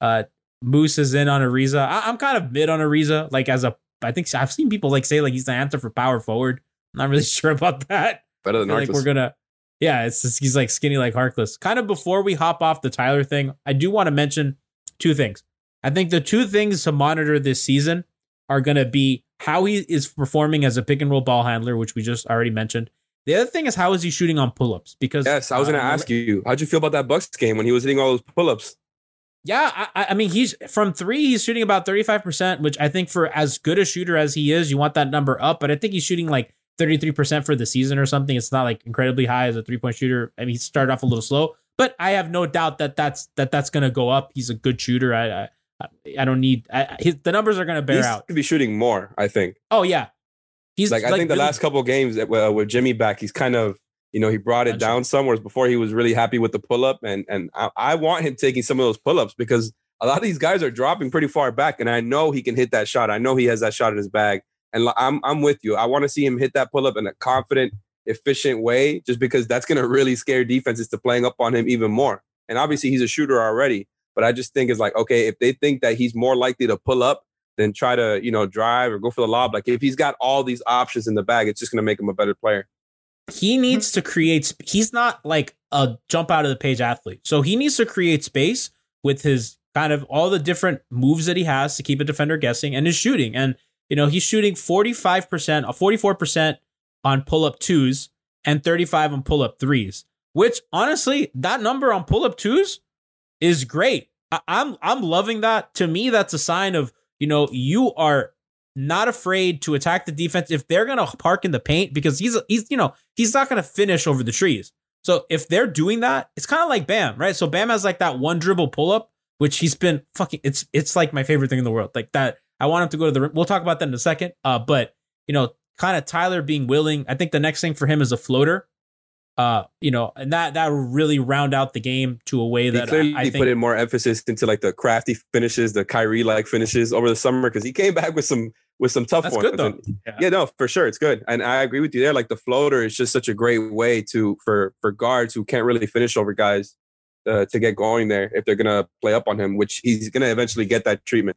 Uh, Moose is in on Ariza. I, I'm kind of mid on Ariza, like as a I think I've seen people like say like he's the answer for power forward. I'm not really sure about that. Better than like we're gonna, yeah, it's just, he's like skinny like Harkless. Kind of before we hop off the Tyler thing, I do want to mention two things. I think the two things to monitor this season are gonna be how he is performing as a pick and roll ball handler, which we just already mentioned. The other thing is how is he shooting on pull ups? Because Yes, I was going to uh, ask you, how'd you feel about that Bucks game when he was hitting all those pull ups? Yeah, I, I- I mean, he's from three, he's shooting about 35%, which I think for as good a shooter as he is, you want that number up. But I think he's shooting like 33% for the season or something. It's not like incredibly high as a three point shooter. I mean, he started off a little slow, but I have no doubt that that's that that's going to go up. He's a good shooter. I I, I don't need I, his, the numbers are going to bear out. He's out. to be shooting more. I think. Oh yeah, he's like, I think the really- last couple of games uh, with Jimmy back, he's kind of you know he brought it down some. Whereas before he was really happy with the pull up, and and I, I want him taking some of those pull ups because a lot of these guys are dropping pretty far back, and I know he can hit that shot. I know he has that shot in his bag, and I'm I'm with you. I want to see him hit that pull up in a confident, efficient way, just because that's going to really scare defenses to playing up on him even more. And obviously he's a shooter already, but I just think it's like okay, if they think that he's more likely to pull up than try to you know drive or go for the lob. Like if he's got all these options in the bag, it's just going to make him a better player. he needs to create he's not like a jump out of the page athlete so he needs to create space with his kind of all the different moves that he has to keep a defender guessing and his shooting and you know he's shooting 45% or 44% on pull-up twos and 35 on pull-up threes which honestly that number on pull-up twos is great I- i'm i'm loving that to me that's a sign of you know you are not afraid to attack the defense if they're gonna park in the paint because he's he's you know he's not gonna finish over the trees. So if they're doing that, it's kind of like Bam, right? So Bam has like that one dribble pull up, which he's been fucking. It's it's like my favorite thing in the world. Like that, I want him to go to the. We'll talk about that in a second. Uh, but you know, kind of Tyler being willing. I think the next thing for him is a floater. Uh, you know, and that that will really round out the game to a way He that clearly I, I think put in more emphasis into like the crafty finishes, the Kyrie like finishes over the summer because he came back with some with some tough ones. And- Yeah. yeah. no, for sure, it's good, and I agree with you there. Like the floater is just such a great way to for for guards who can't really finish over guys uh, to get going there if they're gonna play up on him, which he's gonna eventually get that treatment.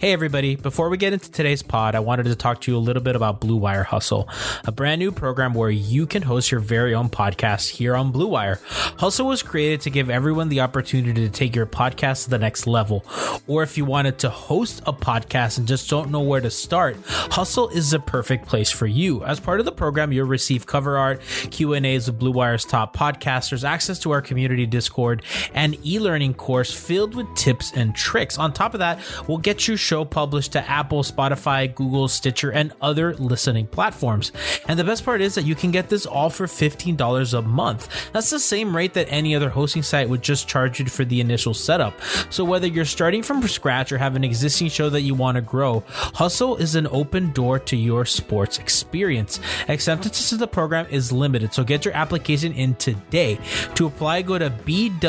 Hey, everybody. Before we get into today's pod, I wanted to talk to you a little bit about Blue Wire Hustle, a brand new program where you can host your very own podcast here on Blue Wire. Hustle was created to give everyone the opportunity to take your podcast to the next level. Or if you wanted to host a podcast and just don't know where to start, Hustle is the perfect place for you. As part of the program, you'll receive cover art, Q&As with Blue Wire's top podcasters, access to our community Discord, and e-learning course filled with tips and tricks. On top of that, we'll get you show published to Apple, Spotify, Google, Stitcher, and other listening platforms. And the best part is that you can get this all for $15 a month. That's the same rate that any other hosting site would just charge you for the initial setup. So whether you're starting from scratch or have an existing show that you want to grow, Hustle is an open door to your sports experience. Acceptance to the program is limited, so get your application in today. To apply, go to bwhustle.com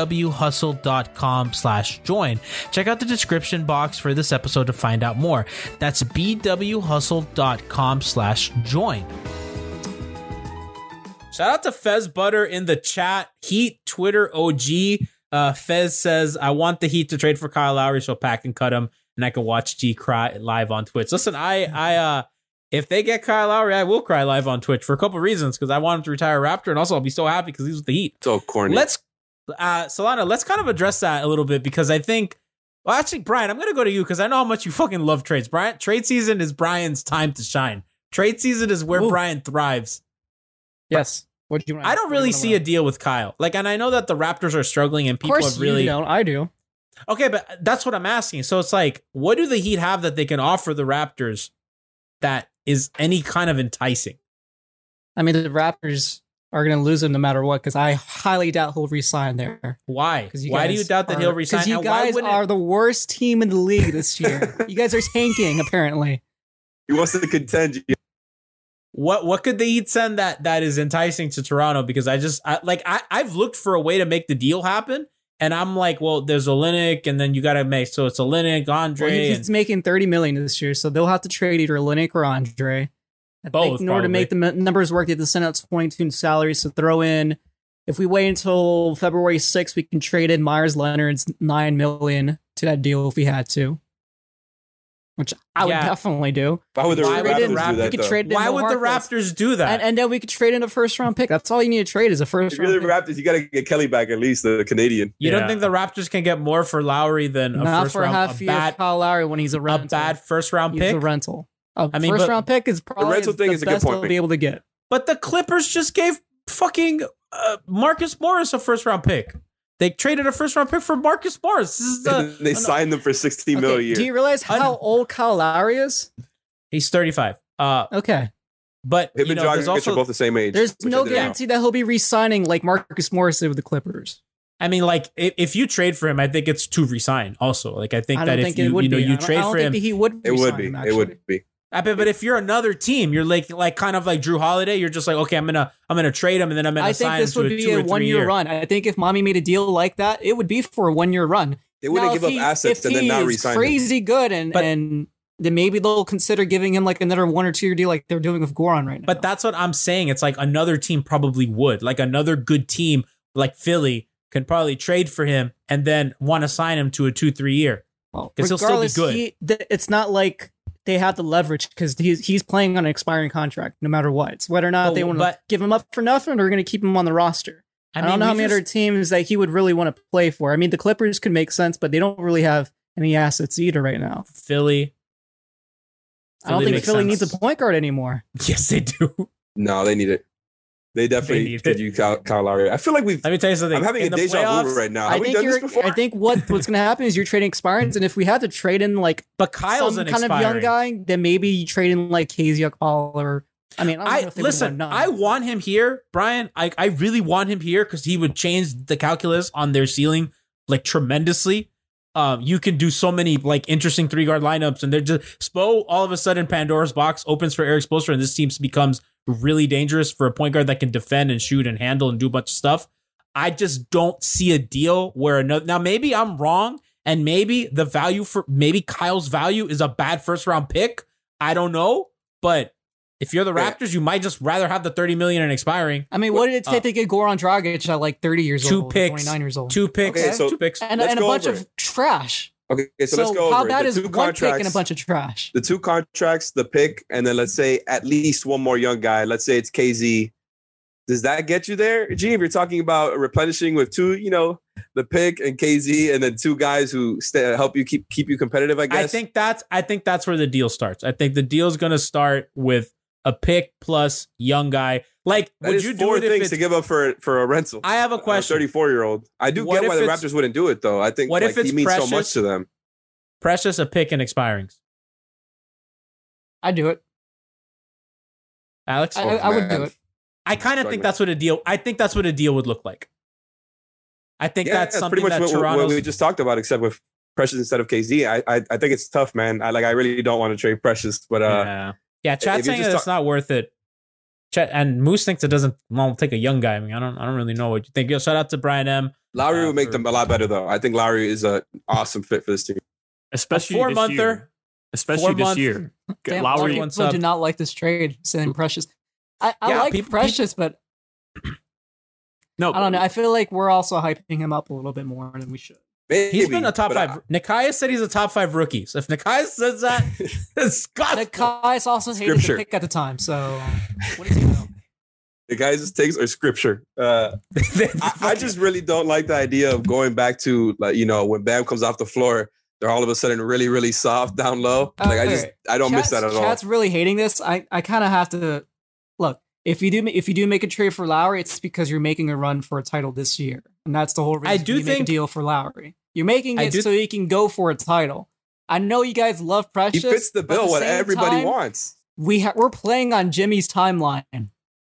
slash join. Check out the description box for this episode to find out more. That's bwhustle.com slash join. Shout out to Fez Butter in the chat. Heat Twitter OG. Uh, Fez says, I want the Heat to trade for Kyle Lowry so pack and cut him and I can watch G cry live on Twitch. Listen, I, I, uh, if they get Kyle Lowry, I will cry live on Twitch for a couple reasons because I want him to retire Raptor and also I'll be so happy because he's with the Heat. So corny. Let's, uh, Solana, let's kind of address that a little bit because I think, well, actually, Brian, I'm going to go to you because I know how much you fucking love trades. Brian, trade season is Brian's time to shine. Trade season is where Ooh. Brian thrives. Yes. What do you want? I don't really see a deal with Kyle. Like, and I know that the Raptors are struggling and people course, have really you don't. I do. okay, but that's what I'm asking. So it's like, what do the Heat have that they can offer the Raptors that is any kind of enticing? I mean, the Raptors are going to lose him no matter what because I highly doubt he'll resign there. Why? 'Cause you Why do you doubt that are- he'll resign? Because you And why guys are the worst team in the league this year. you guys are tanking, apparently. he wants to contend. What what could the Heat send that that is enticing to Toronto? Because I just I, like I I've looked for a way to make the deal happen, and I'm like, well, there's Olynyk, and then you got to make so it's Olynyk, Andre, Well, he- and- he's making 30 million this year, so they'll have to trade either Linux or Andre. I Both, think in order to make the numbers work, they have to send out 22 salaries. to throw in, if we wait until February 6th, we can trade in Meyers Leonard's 9 million to that deal if we had to. Which I would definitely do. Why would the Why would Raptors the do that? we could trade why would the Raptors do that? And, and then we could trade in a first round pick. That's all you need to trade is a first If you're round the pick. Raptors, you got to get Kelly back at least, the Canadian. you Yeah. don't think the Raptors can get more for Lowry than a Not first for a round, half a year bad, Kyle Lowry when he's a a bad first round he's pick? a rental. A I mean, first round pick is probably rental thing the is a good best point. they'll be able to get. But the Clippers just gave fucking uh, Marcus Morris a first round pick. They traded a first round pick for Marcus Morris. This is uh, they signed them for 16 mil a year. do you realize I how old Kyle Lowry is? He's 35. Uh, Okay. but Him you and know, Dragic there's are also both the same age. There's no I didn't guarantee that he'll be re-signing like Marcus Morris did with the Clippers. I mean, like if, if you trade for him, I think it's to resign. Also, like I think I that don't if think you you know be. you trade I don't for think him, he would. It would be. him, It would be. I bet, but if you're another team, you're like like kind of like Jrue Holiday. You're just like, okay, I'm gonna I'm gonna trade him, and then I'm gonna I think sign this him to would a be two a one-year year run. I think if Miami made a deal like that, it would be for a one-year run. They wouldn't Now, give up he- assets and then not is resign him. Crazy good, and But- and then maybe they'll consider giving him like another one or two year deal, like they're doing with Goran right now. But that's what I'm saying. It's like another team probably would, like another good team like Philly can probably trade for him and then want to sign him to a two three year. Well, 'Cause he'll still be regardless, good. he- th- it's not like they have the leverage because he's he's playing on an expiring contract no matter what. It's whether or not oh, But- they want to give him up for nothing or we're going to keep him on the roster. I, don't know we how many just- other teams that he would really want to play for. I mean, the Clippers could make sense, but they don't really have any assets either right now. Philly. I don't think Philly sense. needs a point guard anymore. Yes, they do. No, they need it. They definitely need could it. use Kyle, Kyle Lowry. I feel like we've. Let me tell you something. I'm having In a deja playoffs, vu right now. I Have we think done this you're. before? I think what what's going to happen is you're trading expirants, and if we had to trade in like But Kyle's some an kind of young guy, then maybe you trade in like KZ Okpala or. I mean, I, don't I if they listen. want I want him here, Brian. I I really want him here because he would change the calculus on their ceiling like tremendously. Um, you can do so many like interesting three guard lineups, and they're just Spo. All of a sudden, Pandora's box opens for Erik Spoelstra, and this team becomes really dangerous for a point guard that can defend and shoot and handle and do a bunch of stuff. I just don't see a deal where another. Now, maybe I'm wrong, and maybe the value for maybe Kyle's value is a bad first round pick. I don't know, but if you're the Yeah. Raptors, you might just rather have the 30 million and expiring. I mean, what did it take Uh, to get Goran Dragic at like 30 years Two old, or picks, 29 years old, Two picks, Okay, so- two picks. and, and a bunch over of trash? Okay, so, So, let's go how over bad it. is The two one pick and a contracts- bunch of trash? the two contracts, the pick, and then let's say at least one more young guy. Let's say it's KZ. Does that get you there, G? If you're talking about replenishing with two, you know, the pick and KZ, and then two guys who stay, help you keep keep you competitive. I guess. I think that's I think that's where the deal starts. I think the deal is gonna start with a pick plus young guy. Like, that would is you do four it if things it's to give up for for a rental. I have a question. Thirty-four year old. I do What get why the Raptors wouldn't do it though. I think What if like, it's he means so Precious? much to them. Precious a pick and expirings? I do it. Alex? I, Oh, I would do it. I kind of think that's what a deal. I think that's what a deal would look like. I think Yeah, that's that's something pretty much that what, what we just talked about, except with Precious instead of KZ. I, I I think it's tough, man. I like I really don't want to trade Precious, but uh, yeah, yeah. chat if saying just that it's talk- not worth it. Chat and Moose thinks it doesn't. Well, take a young guy. I mean, I don't. I don't really know what you think. Yo, shout out to Brian M. Lowry uh, would make for- them a lot better though. I think Lowry is an awesome fit for this team. especially a four monther. year. Especially four this month- year. Damn, Lowry- Lowry Everyone people do not like this trade, saying Precious. I, I Yeah, like peop- Precious, but No, I don't know. I feel like we're also hyping him up a little bit more than we should. Maybe, He's been a top five. I- Nekias said he's a top five rookie. So if Nekias says that, it's got Nekias also hated Scripture. the pick at the time, so what does he know? the guys' takes are scripture. Uh, I, I just really don't like the idea of going back to like you know when Bam comes off the floor, they're all of a sudden really really soft down low. Like I just I don't miss that Chat's- at all. Chat's really hating this. I, I kind of have to look. If you do if you do make a trade for Lowry, it's because you're making a run for a title this year, and that's the whole reason I do you make a think- deal for Lowry. You're making it so he can go for a title. I know you guys love Precious. he Precious. fits the but at bill what everybody time, wants. We ha- we're playing on Jimmy's timeline.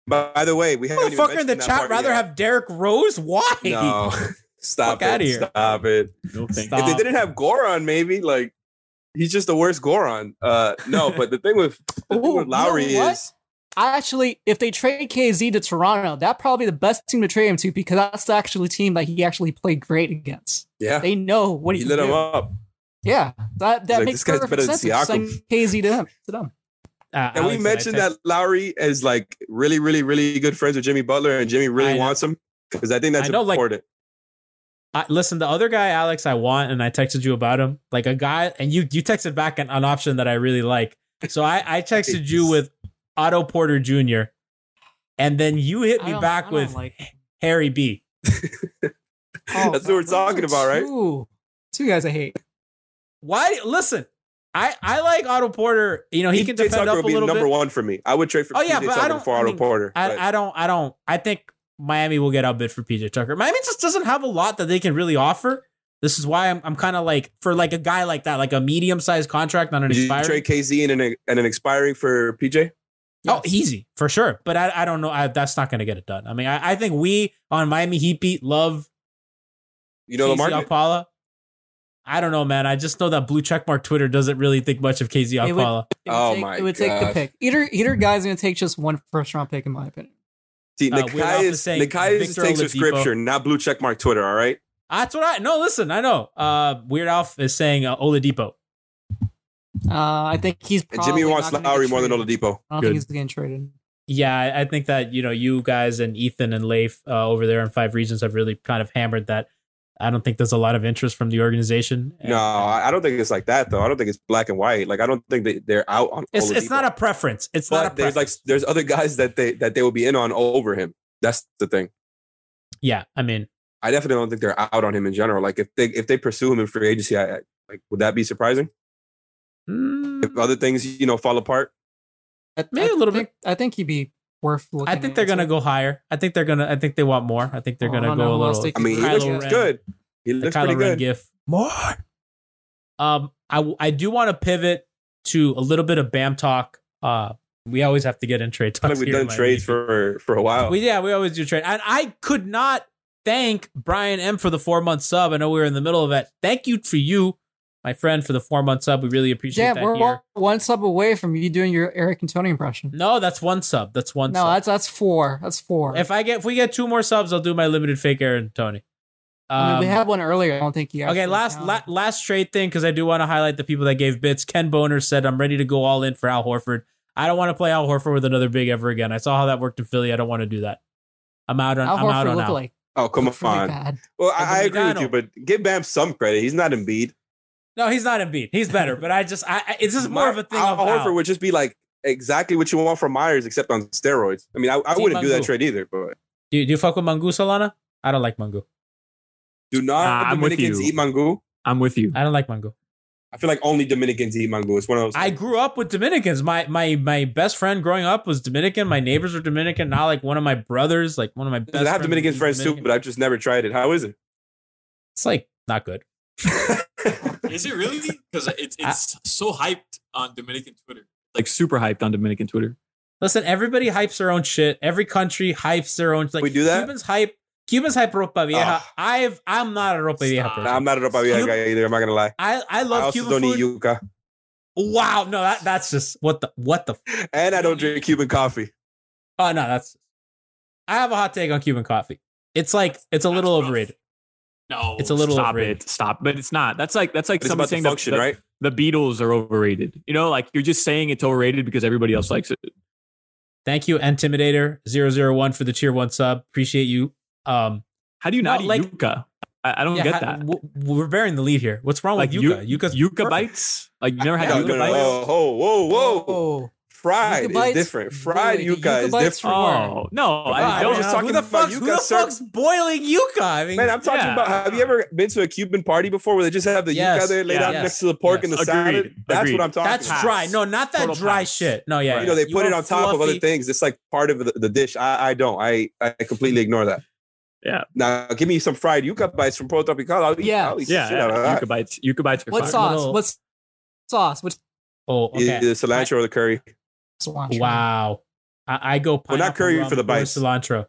By the way, we haven't even motherfucker in the chat rather yet. have Derrick Rose. Why? no. Stop Fuck it! here. Stop it! no Stop. If they didn't have Goran, maybe like he's just the worst Goran. Uh, no, but the thing with the thing Ooh, with you know Lowry what? is I actually, if they trade KZ to Toronto, that probably the best team to trade him to because that's the actually team that he actually played great against. yeah, They know what he, he can lit him do. up. Yeah, that that like, makes this guy's perfect better sense. if send KZ to him. To them. Uh, And we mentioned text- that Lowry is like really, really, really good friends with Jimmy Butler, and Jimmy really wants him because I think that's I know, like- important. I, listen, the other guy, Alex, I want, and I texted you about him, like a guy, and you you texted back an, an option that I really like. So I, I texted you with Otto Porter Jr. And then you hit me back with like- Harry B. Oh, That's what we're oh, talking are about, right? Two, two guys I hate. Why? Listen, I I like Otto Porter. You know he can PJ defend Tucker up a would be little number bit. one for me. I would trade for Oh yeah, PJ but Tucker I don't. before I, mean, Porter. I, I don't. I don't. I think Miami will get outbid for PJ Tucker. Miami just doesn't have a lot that they can really offer. This is why I'm I'm kind of like for like a guy like that, like a medium sized contract, not an Did you expiring. trade KZ and an and an expiring for PJ? Oh, easy for sure. But I, I don't know. I, that's not going to get it done. I mean, I, I think we on Miami Heat beat love You know the KZ market. Okpala. I don't know, man. I just know that blue checkmark Twitter doesn't really think much of KZ It would- It would Oh take, my It would take the pick. Either either guy's gonna take just one first round pick, in my opinion. See, Uh, Weird Al is Nekias saying Nekias Victor takes Oladipo. prescription, not blue check mark Twitter. All right. That's what I no. Listen, I know. Uh, Weird Alf is saying uh, Oladipo. Uh, I think he's. And Jimmy wants not gonna Lowry get more than traded. Oladipo. I don't Good. think he's getting traded. Yeah, I, I think that you know you guys and Ethan and Leif uh, over there in Five Reasons have really kind of hammered that. I don't think there's a lot of interest from the organization. No, I I don't think it's like that though. I don't think it's black and white. Like I don't think they, they're out on. it's it's not a preference. It's But not a there's preference. like there's other guys that they that they will be in on over him. That's the thing. yeah, I mean, I definitely don't think they're out on him in general. Like if they if they pursue him in free agency, I, I like would that be surprising? Mm, If other things you know fall apart, I, Maybe I a little think, I think he'd be worth looking. I think they're gonna go higher. I think they're gonna. I think they want more. I think they're Oh, gonna go know a little. I mean he Kylo looks Ren. good. He the looks Kylo pretty Ren good. gif. More. Um, I I do want to pivot to a little bit of Bam talk. Uh, we always have to get in trade I talks. think we've here done trades for for a while. We yeah, we always do trade. And I could not thank Brian M for the four month sub. I know we were in the middle of it. Thank you for you, my friend, for the four month sub. We really appreciate it. Yeah, that we're here. one, one sub away from you doing your Eric and Tony impression. No, that's one sub. That's one No, sub. that's that's four. That's four. if I get if we get two more subs, I'll do my limited fake Aaron Tony. I mean, we Um, had one earlier. I don't think you. Okay, last la- last trade thing because I do want to highlight the people that gave bits. Ken Boner said, "I'm ready to go all in for Al Horford. I don't want to play Al Horford with another big ever again. I saw how that worked in Philly. I don't want to do that. I'm out on. Al I'm out Horford on looked Al. like oh come looked really on. bad. Well, I, I agree with you, but give Bam some credit. He's not Embiid. No, he's not Embiid. He's better, but I just, I, I it's just more of a thing. Al of Horford Al. would just be like exactly what you want from Myers, except on steroids. I mean, I, I wouldn't do that trade either, but Do you, do you fuck with Mangu Solana? I don't like Mangu. do not Nah, I'm with Dominicans you. eat mangu. I'm with you. I don't like Mangu. I feel like only Dominicans eat mangu. It's one of those. I grew up with Dominicans. My my my best friend growing up was Dominican. My neighbors were Dominican. Not like one of my brothers, like one of my best. I have friends Dominican is friends too, but I've just never tried it. How is it? It's like not good. Is it really? Because it's it's so hyped on Dominican Twitter. Like super hyped on Dominican Twitter. Listen, everybody hypes their own shit. Every country hypes their own. Like We do that? Cubans hype. Cubans hype ropa vieja. Ah. I've I'm not a ropa vieja person. Nah, I'm not a ropa vieja guy either. I'm not gonna lie. I I I love also Cuban don't food. eat yuca, Wow, no, that that's just what the what the. and I don't drink Cuban coffee. Oh no, that's. I have a hot take on Cuban coffee. It's like it's a That's little rough. overrated. No, It's a little Stop overrated. it. Stop. But it's not. That's like that's like It's someone the saying function, that, right? the Beatles are overrated. You know, like you're just saying it's overrated because everybody else likes it. Thank you, Intimidator 001 for the tier one sub. Appreciate you. Um, How do you not No, eat like- yuca? I, I don't yeah, get ha- that. w- we're bearing the lead here. What's wrong like with yu- yuca? Yuca's yuca perfect. bites? Like you never had Yeah, No, yuca no, no, bites? no. Whoa, whoa, whoa! Fried Yuca is different. Fried Wait, yuca, yuca is different. Oh no! I don't. we're just who talking the about fuck's, who the syrup. fuck's boiling yuca? I mean, Man, I'm talking Yeah. about. Have you ever been to a Cuban party before where they just have the Yes, yuca there laid yeah, out yes, next to the pork yes. and the Agreed, salad? That's agreed. what I'm talking about. that's about. dry. No, not that Total dry pass. shit. No, yeah, Right. You know, they put it on top of other things. It's like part of the, the dish. I, I don't. I, I completely ignore that. Yeah. Now, give me some fried yuca bites from Pollo Tropical. I'll eat, Yeah. I'll eat Yeah, shit out of yeah. that. yuca bites. Yuca bites what fine. sauce? Little- What's sauce? Which Oh, okay. Either cilantro or the curry. Cilantro? Wow. I, I go pineapple Well, not curry rum for the bites. Cilantro.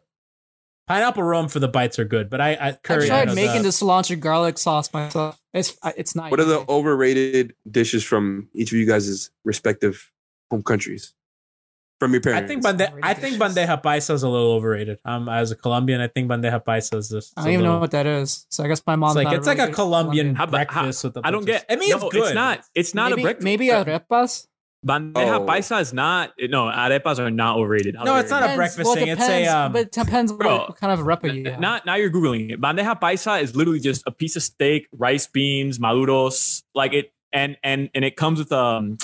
Pineapple rum for the bites are good, but I, I I curry. I tried know making the- the cilantro garlic sauce myself. It's it's not. What are the overrated dishes from each of you guys' respective home countries? From your parents, I parents. think bande- Overrated I think dishes. bandeja paisa is a little overrated. Um, as a Colombian, I think bandeja paisa is just. I don't even know what that is. So I guess my mom's It's like not it's like a really good Colombian How how- breakfast with. A I don't get. I mean, no, it's good. It's not. It's not maybe, a breakfast. Maybe arepas. Bandeja Oh. paisa is not. No, arepas are not overrated. No, it's not a breakfast well, it thing. It's a, depends, um, but it depends Bro, what kind of arepa you have. Not now you're googling it. Bandeja paisa is literally just a piece of steak, rice, beans, maduros, like it, and and and it comes with um,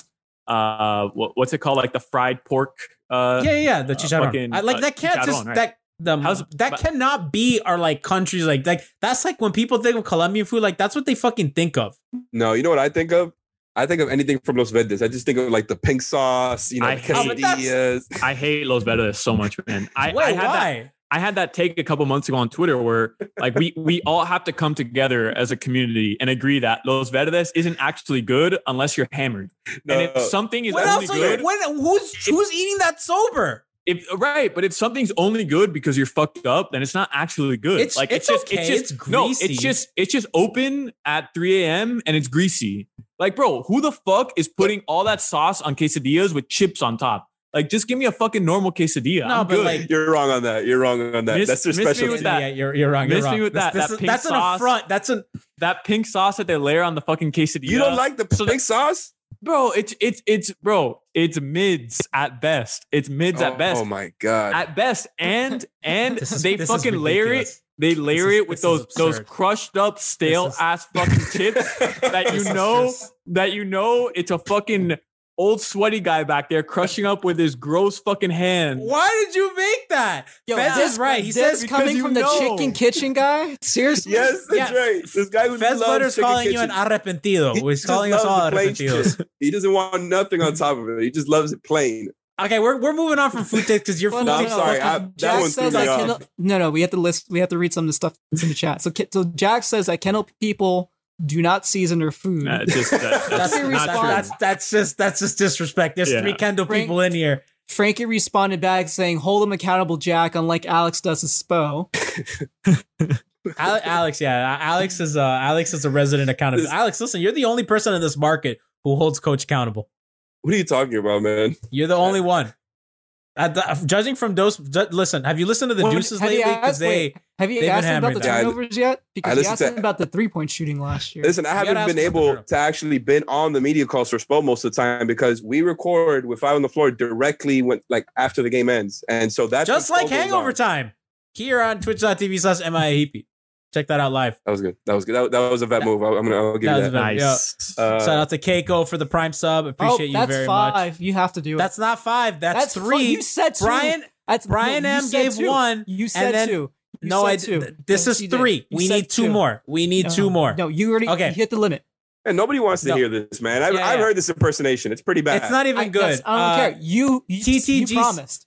uh, what, what's it called? Like the fried pork. Uh, Yeah, yeah, yeah. The uh, chicharron. fucking, I, like uh, that can't chicharron, just right. that the How's- that but- cannot be our like countries like like that's like when people think of Colombian food like that's what they fucking think of. No, you know what I think of? I think of anything from Los Verdes. I just think of like the pink sauce, you know, I the hate- Oh, but that's- quesadillas. I hate Los Verdes so much, man. I, Wait, I had why? that. I had that take a couple months ago on Twitter where like we we all have to come together as a community and agree that Los Verdes isn't actually good unless you're hammered. and if something is What only else are good, you? When, who's who's eating that sober? If right, but if something's only good because you're fucked up, then it's not actually good. It's- like it's just okay, it's just it's no, it's just it's just open at 3 a.m. and it's greasy. Like, bro, who the fuck is putting all that sauce on quesadillas with chips on top? Like, just give me a fucking normal quesadilla. No, I'm but good. like- You're wrong on that. You're wrong on that. Miss- That's their miss me specialty. with that. Yeah, you're you're wrong. Miss You're wrong. me with This- that- this that is- pink that's an affront. That's an that pink sauce that they layer on the fucking quesadilla. You don't like the So pink sauce? Bro? It's it's it's bro. It's mids at best. It's mids oh, at best. Oh my god. at best, and and is- they fucking layer it. They layer is- it with those those crushed up stale is- ass fucking chips that you know just- that you know it's a fucking old sweaty guy back there crushing up with his gross fucking hands. Why did you make that? Yo, Fez this- is right. He this says coming you from the know. chicken kitchen guy. Seriously, yes, that's Yeah, right. This guy who Fez loves Butter's chicken calling you an arrepentido. He He's calling us all arrepentidos. He doesn't want nothing on top of it. He just loves it plain. Okay, we're we're moving on from food takes because your Well, food No, I'm sorry. I- that Jack one threw says me that off. Kendall. No, no, we have to list. We have to read some of the stuff that's in the chat. So, so Jack says that Kendall people do not season their food. Nah, just, that- that's, that's, That's not that's, true. that's that's just that's just disrespect. There's Yeah. three Kendall Frank- people in here. Frankie responded back saying, "Hold him accountable, Jack." Unlike Alex does his spo. Alex, yeah, Alex is uh Alex is a resident accountable. Alex, listen, you're the only person in this market who holds coach accountable. What are you talking about, man? You're the only one. At the, uh, judging from those, ju- listen, have you listened to the When- Deuces have lately? Because asked- they wait, have you asked him about hammering the that. turnovers yet? Because you asked to- him about the three point shooting last year. Listen, I haven't been him about the able to actually been on the media calls for Spo most of the time because we record with Five on the Floor directly when like after the game ends, and so that's just like Hangover on. Time here on twitch.tv slash MIAP. Check that out live. That was good. That was good. That, that was a vet move. I- I'm gonna I'll give That you was that. a vet- nice. Uh, Shout out to Keiko for the prime sub. oh, Appreciate you very much. that's five. You have to do it. That's not five. That's, That's fu- three. You said two. Brian. That's Brian no, M gave two. one, You and said then- two. You no, I. said two. This Yes, is three. We need two more. We need No, two more. No, you already Okay. you hit the limit. and nobody wants to No. hear this, man. I've, Yeah, I've yeah. heard this impersonation. It's pretty bad. It's not even I, good. I don't Uh, care. You, you, TTG you promised.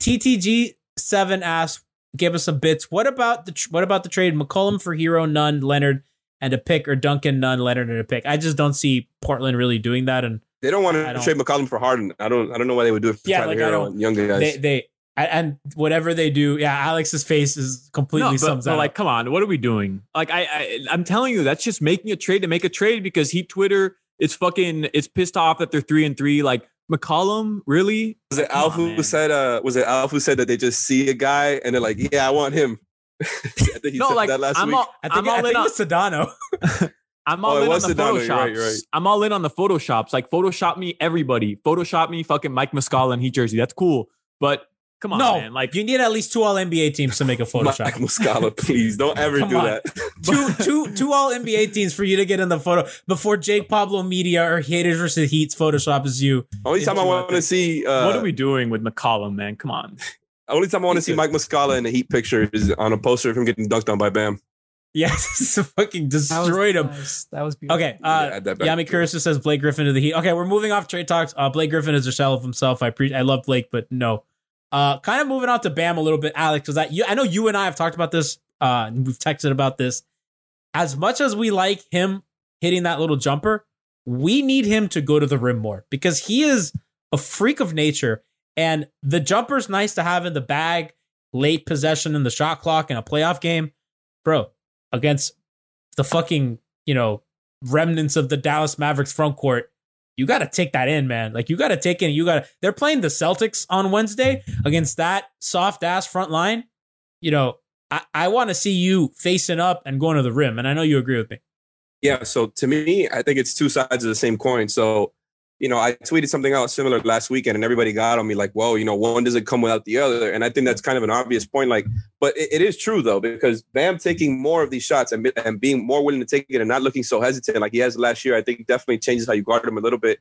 TTG7 asked, give us some bits. What about the tr- what about the trade McCollum for Herro, Nunn, Leonard, and a pick, or Duncan, Nunn, Leonard, and a pick? I just don't see Portland really doing that. And They don't want to don't- trade McCollum for Harden. I don't. I don't know why they would do it for Yeah, Tyler like, I Herro don't- and younger guys. they they and- and whatever they do, yeah, Alex's face is completely No, but, sums but that. like, come on, what are we doing? Like, I, I, I'm telling you, that's just making a trade to make a trade because he Twitter, it's fucking, it's pissed off that they're three and three. Like McCollum, really? was it Come Alf on, who man. said? Uh, was it Alf who said that they just see a guy and they're like, "Yeah, I want him." I think he No, said like that last I'm week. all, I think I'm all I in think on, it was Sedano. I'm Oh, all it in on the Sedano, Photoshops. you're right, you're right. I'm all in on the Photoshops. Like Photoshop me everybody. Photoshop me fucking Mike Muscala and Heat jersey. That's cool. But come on, no, man. Like you need at least two All NBA teams to make a Photoshop. Mike Photoshop. Muscala, please don't ever do on. that. two, two, two All NBA teams for you to get in the photo before Jake Pablo Media or Haters versus Heats Photoshop is you. Only time I want to see. Uh, what are we doing with McCollum, man? Come on. Only time I want to see. Mike Muscala in the Heat picture is on a poster of him getting dunked on by Bam. Yes, fucking That was destroyed him. nice. That was beautiful. Okay, Yeah, uh, add that back. Yami Curtis says Blake Griffin to the Heat. Okay, we're moving off trade talks. Uh, Blake Griffin is a shell of himself. I pre- I love Blake, but no. Uh, kind of moving on to Bam a little bit, Alex, because I, you, I know you and I have talked about this. Uh, we've texted about this. As much as we like him hitting that little jumper, we need him to go to the rim more because he is a freak of nature. And the jumper's nice to have in the bag, late possession in the shot clock in a playoff game, bro. Against the fucking you know remnants of the Dallas Mavericks front court. You got to take that in, man. Like you got to take in. You got to. They're playing the Celtics on Wednesday against that soft ass front line. You know, I, I want to see you facing up and going to the rim, and I know you agree with me. Yeah. So to me, I think it's two sides of the same coin. So, you know, I tweeted something else similar last weekend, and everybody got on me like, "Whoa, you know, one doesn't come without the other." And I think that's kind of an obvious point. Like, but it, it is true though, because Bam taking more of these shots and and being more willing to take it and not looking so hesitant like he has last year, I think definitely changes how you guard him a little bit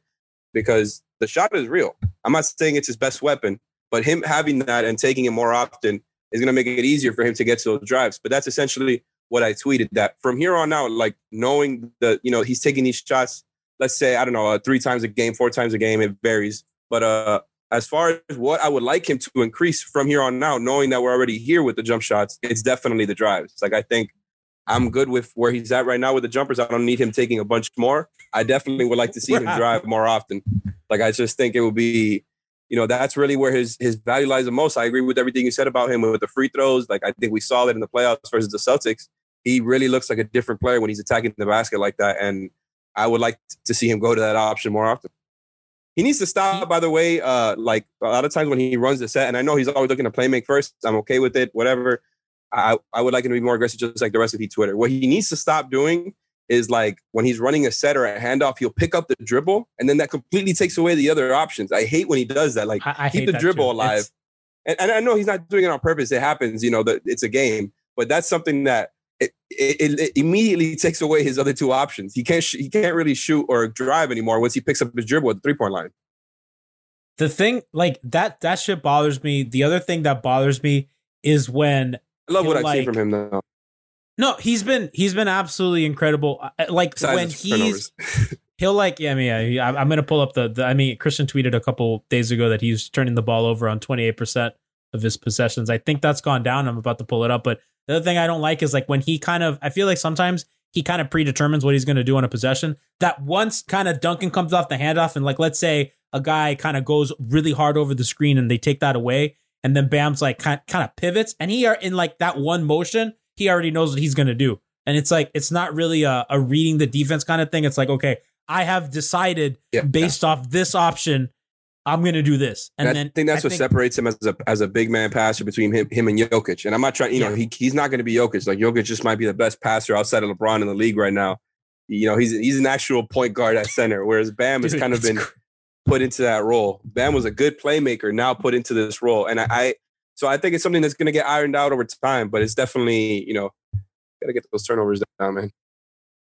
because the shot is real. I'm not saying it's his best weapon, but him having that and taking it more often is going to make it easier for him to get to those drives. But that's essentially what I tweeted that from here on out, like knowing that, you know, he's taking these shots, let's say, I don't know, uh, three times a game, four times a game, it varies. But uh, as far as what I would like him to increase from here on out, knowing that we're already here with the jump shots, it's definitely the drives. Like I think I'm good with where he's at right now with the jumpers. I don't need him taking a bunch more. I definitely would like to see him drive more often. Like I just think it would be, you know, that's really where his his value lies the most. I agree with everything you said about him with the free throws. Like I think we saw it in the playoffs versus the Celtics. He really looks like a different player when he's attacking the basket like that. And I would like to see him go to that option more often. He needs to stop, by the way. Uh, like a lot of times when he runs the set, and I know he's always looking to play make first. I'm okay with it, whatever. I, I would like him to be more aggressive, just like the rest of Heat Twitter. What he needs to stop doing is like when he's running a set or a handoff, he'll pick up the dribble, and then that completely takes away the other options. I hate when he does that. Like I, I keep the dribble too. alive. And, and I know he's not doing it on purpose. It happens, you know, that it's a game, but that's something that it, it, immediately takes away his other two options. He can't sh- he can't really shoot or drive anymore once he picks up his dribble at the three point line. the thing like that that shit bothers me. The other thing that bothers me is when I love what I've seen from him though. no, he's been he's been absolutely incredible. Uh, Like Besides when he's he'll like yeah, I mean yeah, I'm gonna pull up the, the I mean Christian tweeted a couple days ago that he's turning the ball over on 28 percent of his possessions. I think that's gone down. I'm about to pull it up, but the other thing I don't like is like when he kind of I feel like sometimes he kind of predetermines what he's going to do on a possession. That once kind of Duncan comes off the handoff and like let's say a guy kind of goes really hard over the screen and they take that away and then Bam's like kind kind of pivots and he are in like that one motion he already knows what he's going to do. And it's like it's not really a, a reading the defense kind of thing. It's like okay, I have decided Yeah. based off this option, I'm going to do this. And then I think that's what separates him as a as a big man passer between him him and Jokic. And I'm not trying, you know, he he's not going to be Jokic. Like Jokic just might be the best passer outside of LeBron in the league right now. You know, he's he's an actual point guard at center, whereas Bam has kind of been cr- put into that role. Bam was a good playmaker, now put into this role, and I, I so I think it's something that's going to get ironed out over time. But it's definitely, you know, got to get those turnovers down, man.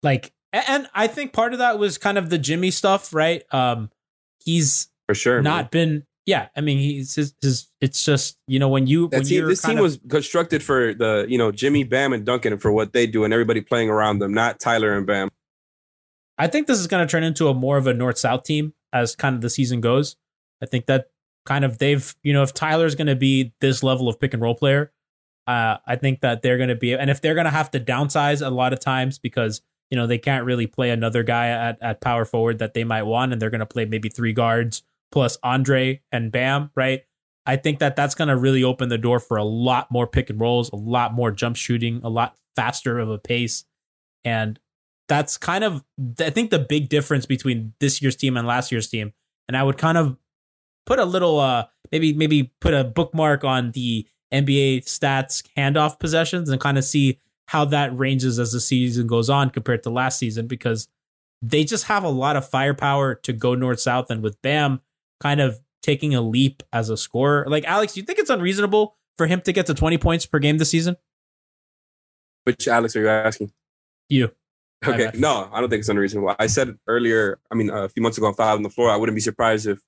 like and I think part of that was kind of the Jimmy stuff, right? Um he's For sure, not man. been yeah, I mean he's his, his it's just, you know, when you That when team, you're this kind team of- was constructed for the you know Jimmy, Bam, and Duncan for what they do, and everybody playing around them, not Tyler and Bam. I think this is going to turn into a more of a north south team as kind of the season goes. I think that kind of they've you know if Tyler's going to be this level of pick and roll player, uh, I think that they're going to be and if they're going to have to downsize a lot of times because you know they can't really play another guy at at power forward that they might want and they're going to play maybe three guards plus Andre and Bam, right? I think that that's going to really open the door for a lot more pick and rolls, a lot more jump shooting, a lot faster of a pace. And that's kind of, I think, the big difference between this year's team and last year's team. And I would kind of put a little, uh, maybe, maybe put a bookmark on the NBA stats handoff possessions and kind of see how that ranges as the season goes on compared to last season because they just have a lot of firepower to go north south. And with Bam kind of taking a leap as a scorer, like Alex, do you think it's unreasonable for him to get to 20 points per game this season? Which Alex are you asking? You. Okay, no, I don't think it's unreasonable. I said earlier, I mean, a few months ago on Five on the Floor, I wouldn't be surprised if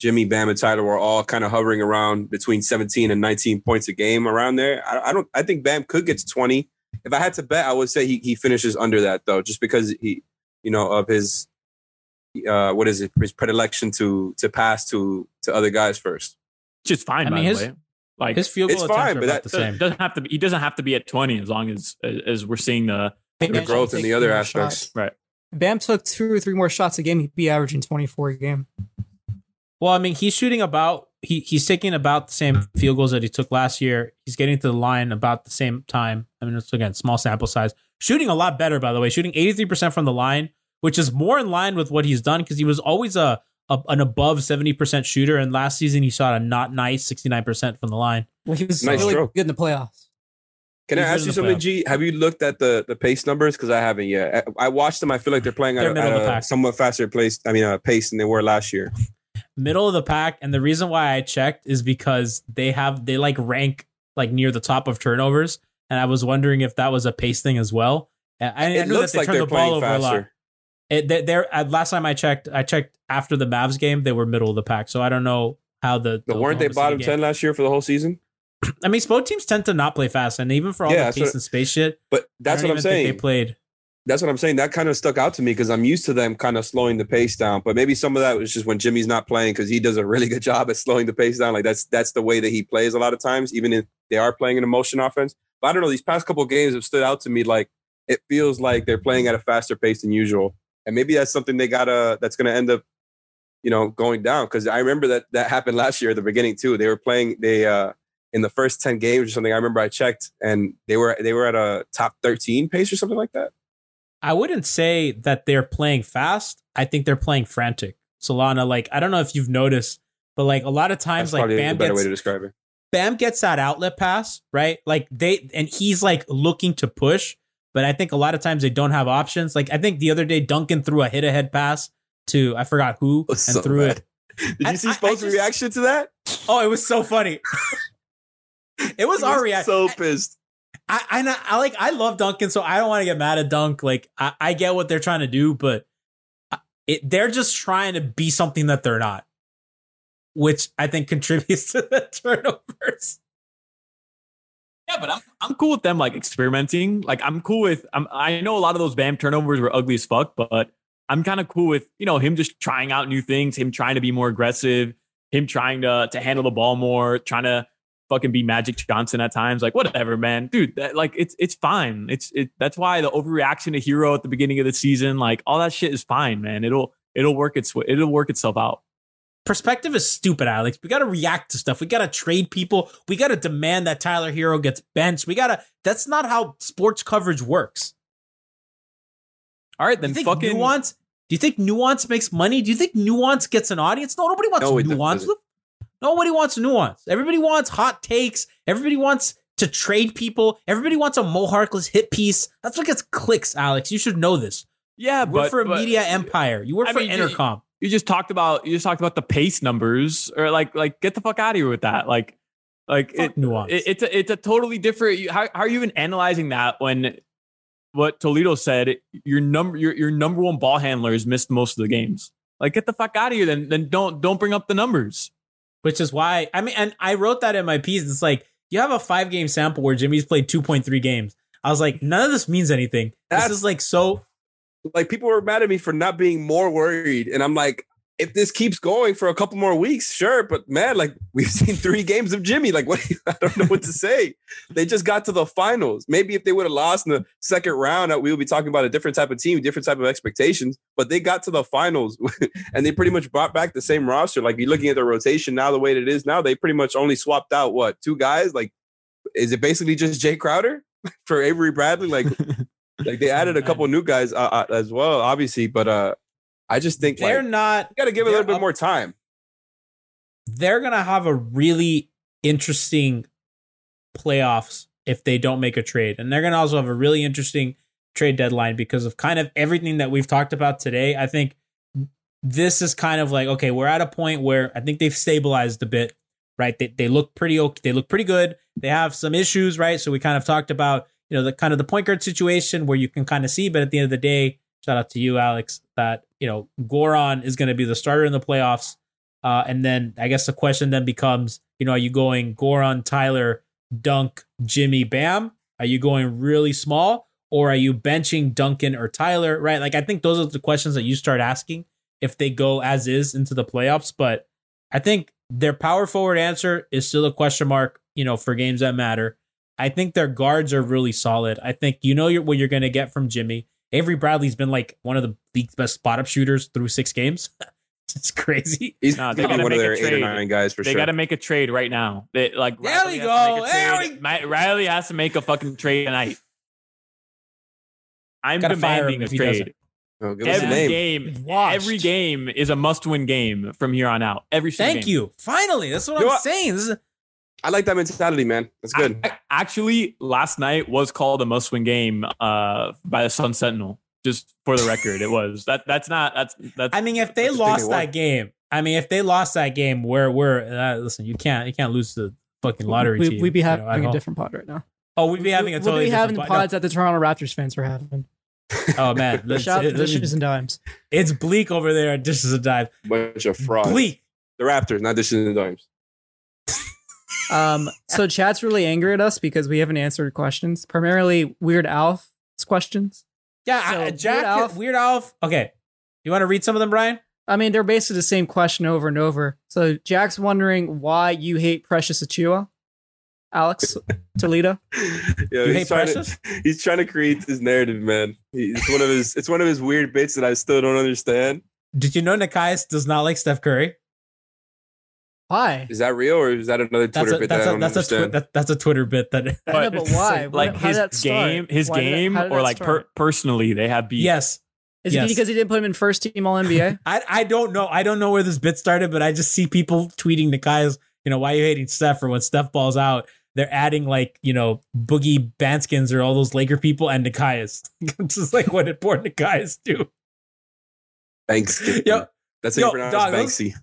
Jimmy, Bam, and Tyler were all kind of hovering around between 17 and 19 points a game around there. I, I don't. I think Bam could get to 20. If I had to bet, I would say he, he finishes under that though, just because he, you know, of his, uh, what is it, his predilection to to pass to to other guys first. Just fine, I by mean, the his- way. Like His field It's goal fine, are but about that- the doesn't, same. doesn't have to be, he doesn't have to be at 20 as long as as we're seeing the The Bam growth in the other more aspects. shots. right. Bam took two or three more shots a game, he'd be averaging 24 a game. Well, I mean, he's shooting about he he's taking about the same field goals that he took last year. He's getting to the line about the same time. I mean, it's again small sample size. Shooting a lot better, by the way. Shooting eighty three percent from the line, which is more in line with what he's done because he was always a, a an above seventy percent shooter, and last season he shot a not nice sixty nine percent from the line. Well, he was Nice really stroke. good in the playoffs. Can I He's good ask you something, playoffs. G? Have you looked at the the pace numbers? Because I haven't yet. I, I watched them. I feel like they're playing They're at, a, at a pack. somewhat faster pace. I mean, uh, pace than they were last year. middle of the pack and the reason why i checked is because they have they like rank like near the top of turnovers and i was wondering if that was a pace thing as well and I, I it knew looks that they like turned they're the ball playing over a lot faster. It, they, they're at last time i checked i checked after the mavs game they were middle of the pack so i don't know how the, the weren't they Oklahoma bottom ten last year for the whole season? i mean both teams tend to not play fast and even for all Yeah, the pace and space shit But that's what I'm saying. they played That's what I'm saying. That kind of stuck out to me because I'm used to them kind of slowing the pace down. But maybe some of that was just when Jimmy's not playing because he does a really good job at slowing the pace down. Like that's that's the way that he plays a lot of times, even if they are playing an emotion offense. But I don't know. These past couple of games have stood out to me. Like it feels like they're playing at a faster pace than usual, and maybe that's something they gotta that's going to end up, you know, going down. Because I remember that that happened last year at the beginning too. They were playing they uh in the first ten games or something. I remember I checked and they were they were at a top thirteen pace or something like that. I wouldn't say that they're playing fast. I think they're playing frantic. Solana, like I don't know if you've noticed, but like a lot of times, That's like Bam better gets way to describe it. Bam gets that outlet pass, right? Like they and he's like looking to push, but I think a lot of times they don't have options. Like I think the other day Duncan threw a hit ahead pass to I forgot who and so threw bad. it. Did you see Spo's reaction to that? Oh, it was so funny. it was He our reaction. So pissed. I, I I like I love Duncan, so I don't want to get mad at Dunk. Like I, I get what they're trying to do, but uh, it, they're just trying to be something that they're not, which I think contributes to the turnovers. Yeah, but I'm I'm cool with them like experimenting. Like I'm cool with I'm I know a lot of those Bam turnovers were ugly as fuck, but I'm kind of cool with, you know, him just trying out new things, him trying to be more aggressive, him trying to to handle the ball more, trying to fucking be Magic Johnson at times. Like whatever, man. Dude, that, like it's it's fine. It's it that's why the overreaction to Herro at the beginning of the season, like all that shit is fine, man. It'll it'll work its it'll work itself out. Perspective is stupid, Alex. We got to react to stuff. We got to trade people. We got to demand that Tyler Herro gets benched. We got to. That's not how sports coverage works. All right, Do then you think fucking nuance? Do you think nuance makes money? Do you think nuance gets an audience? No, nobody wants No, nuance. doesn't. Nobody wants nuance. Everybody wants hot takes. Everybody wants to trade people. Everybody wants a mohawkless hit piece. That's what gets clicks, Alex. You should know this. Yeah, You work but for a but- media empire. You work I for mean, you- Entercom. You just talked about you just talked about the pace numbers or like like get the fuck out of here with that like like Fuck it, nuance. it- it's a, it's a totally different how, how are you even analyzing that when what Toledo said your number your, your number one ball handlers missed most of the games like get the fuck out of here then then don't don't bring up the numbers which is why I mean, and I wrote that in my piece. It's like you have a five game sample where Jimmy's played two point three games. I was like, none of this means anything. That's- this is like so. Like people were mad at me for not being more worried and i'm like if this keeps going for a couple more weeks sure but man like we've seen three games of jimmy like what i don't know what to say. They just got to the finals. Maybe if they would have lost in the second round uh, we would be talking about a different type of team different type of expectations but they got to the finals and they pretty much brought back the same roster. Like you're looking at the rotation now the way it is now they pretty much only swapped out what two guys? Like is it basically just jae crowder for avery bradley? Like like they added a couple new guys uh, uh, as well, obviously, but uh, I just think They're like, not. you got to give it a little bit up- more time. They're gonna have a really interesting playoffs if they don't make a trade, and they're gonna also have a really interesting trade deadline because of kind of everything that we've talked about today. I think this is kind of like okay, we're at a point where I think they've stabilized a bit, right? They they look pretty okay. They look pretty good. They have some issues, right? So we kind of talked about you know the kind of the point guard situation where you can kind of see, but at the end of the day, shout out to you, Alex, that you know Goran is going to be the starter in the playoffs. Uh, and then I guess the question then becomes, you know, are you going Goran, Tyler, Dunk, Jimmy, Bam? Are you going really small, or are you benching Duncan or Tyler? Right? Like I think those are the questions that you start asking if they go as is into the playoffs. But I think their power forward answer is still a question mark. You know, for games that matter. I think their guards are really solid. I think you know what you're going to get from Jimmy. Avery Bradley's been like one of the league's best spot up shooters through six games. it's crazy. He's No, they gotta one of make a their eight or trade. nine guys for they sure. got to make a trade right now they, like There Riley we has to go. make a There trade. we- Ma- Riley has to make a fucking trade tonight I'm Gotta demanding a if he doesn't. trade Oh, give us a every name. game Washed. every game is a must-win game from here on out every single Thank game. you. Finally, that's what You I'm what? saying. This is I like that mentality, man. That's good. A- actually, last night was called a must-win game uh, by the Sun Sentinel. Just for the record, it was that. That's not. That's that's. I mean, if they That's the thing lost they that game, I mean, if they lost that game, where we're uh, listen, you can't you can't lose the fucking lottery we, team. We'd be you know, having a different pod right now. Oh, we'd be having a totally. We'll totally be having different the pod- pods that the Toronto Raptors fans were having. Oh man, let's- Shout it- the it- and dimes. it's bleak over there. at Dishes and dive. Bunch of frauds. Bleak. The Raptors, not dishes and dimes. Um, so chat's really angry at us because we haven't answered questions, primarily Weird Al's questions. Yeah, I- So, Weird Jack, Al- Weird Al. Okay, you want to read some of them, Brian? I mean, they're basically the same question over and over. So Jack's wondering why you hate Precious Achiuwa, Alex Yeah, Toledo. You he's hate trying Precious? to he's trying to create this narrative, man. He- It's one of his it's one of his weird bits that I still don't understand. Did you know Nekias does not like Steph Curry? Why? Is that real or is that another That's Twitter a bit that that's don't that's a twi- understand? that, that's a Twitter bit that. I know, but why? Like How his that game, his Why did that- game, did or like per, personally, they have beef. yes, Is yes. it because he didn't put him in first team All NBA? I I don't know. I don't know where this bit started, but I just see people tweeting Nekias. You know, why you hating Steph? Or when Steph balls out, they're adding like you know Boogie Banskins or all those Laker people and Nekias. this is like what important Nekias do. Banksy. Yo, That's how yo, you pronounce dog, Banksy.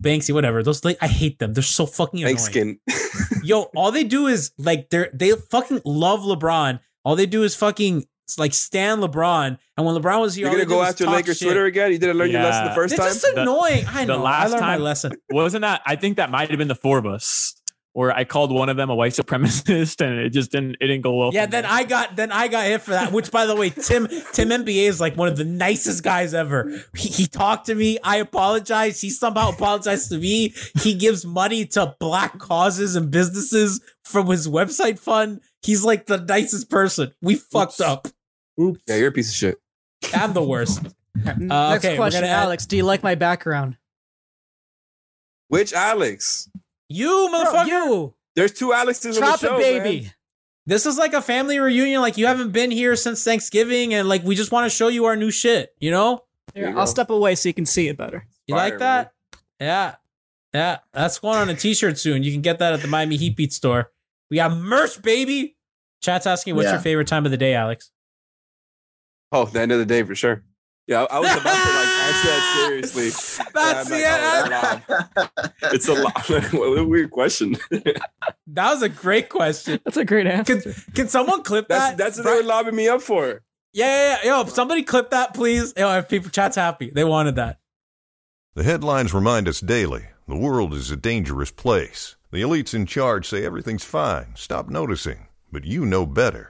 Banksy, whatever. Those like I hate them. They're so fucking annoying. Bankskin. Yo, all they do is like they're they fucking love LeBron. All they do is fucking like stand LeBron. And when LeBron was here, You're gonna go after talk Lakers shit. Twitter again? You didn't learn your lesson the first They're time? just annoying. I the know. I last learned my time- lesson. Wasn't that? I think that might have been the four of us, where I called one of them a white supremacist, and it just didn't. It didn't go well. Yeah, then me. I got then I got hit for that. Which, by the way, Tim Tim MBA is like one of the nicest guys ever. He, he talked to me. I apologize. He somehow apologized to me. He gives money to black causes and businesses from his website fund. He's like the nicest person. We fucked up. Oops. Yeah, you're a piece of shit. I'm the worst. Uh, Next okay, question, gonna add- Alex. Do you like my background? Which Alex? You motherfucker. you There's two Alexes on the drop show, it, baby. man. This is like a family reunion. Like you haven't been here since Thanksgiving, and like we just want to show you our new shit. You know? Here, you I'll go. step away so you can see it better. You Fire, like that? Yeah. Yeah. That's going on a t-shirt soon. You can get that at the Miami Heat Beat store. We got merch, baby. Chat's asking what's Yeah. your favorite time of the day, Alex? Oh, the end of the day for sure. Yeah, I I was about to like answer that seriously. That's Yeah, I'm the like, oh. It's a lot. what a weird question. That was a great question. That's a great answer. Can, can someone clip That's that? that's what they were lobbing me up for. Yeah, yeah, yeah. Yo, somebody clip that, please. Yo, if people chat's happy. They wanted that. The headlines remind us daily the world is a dangerous place. The elites in charge say everything's fine, stop noticing. But you know better.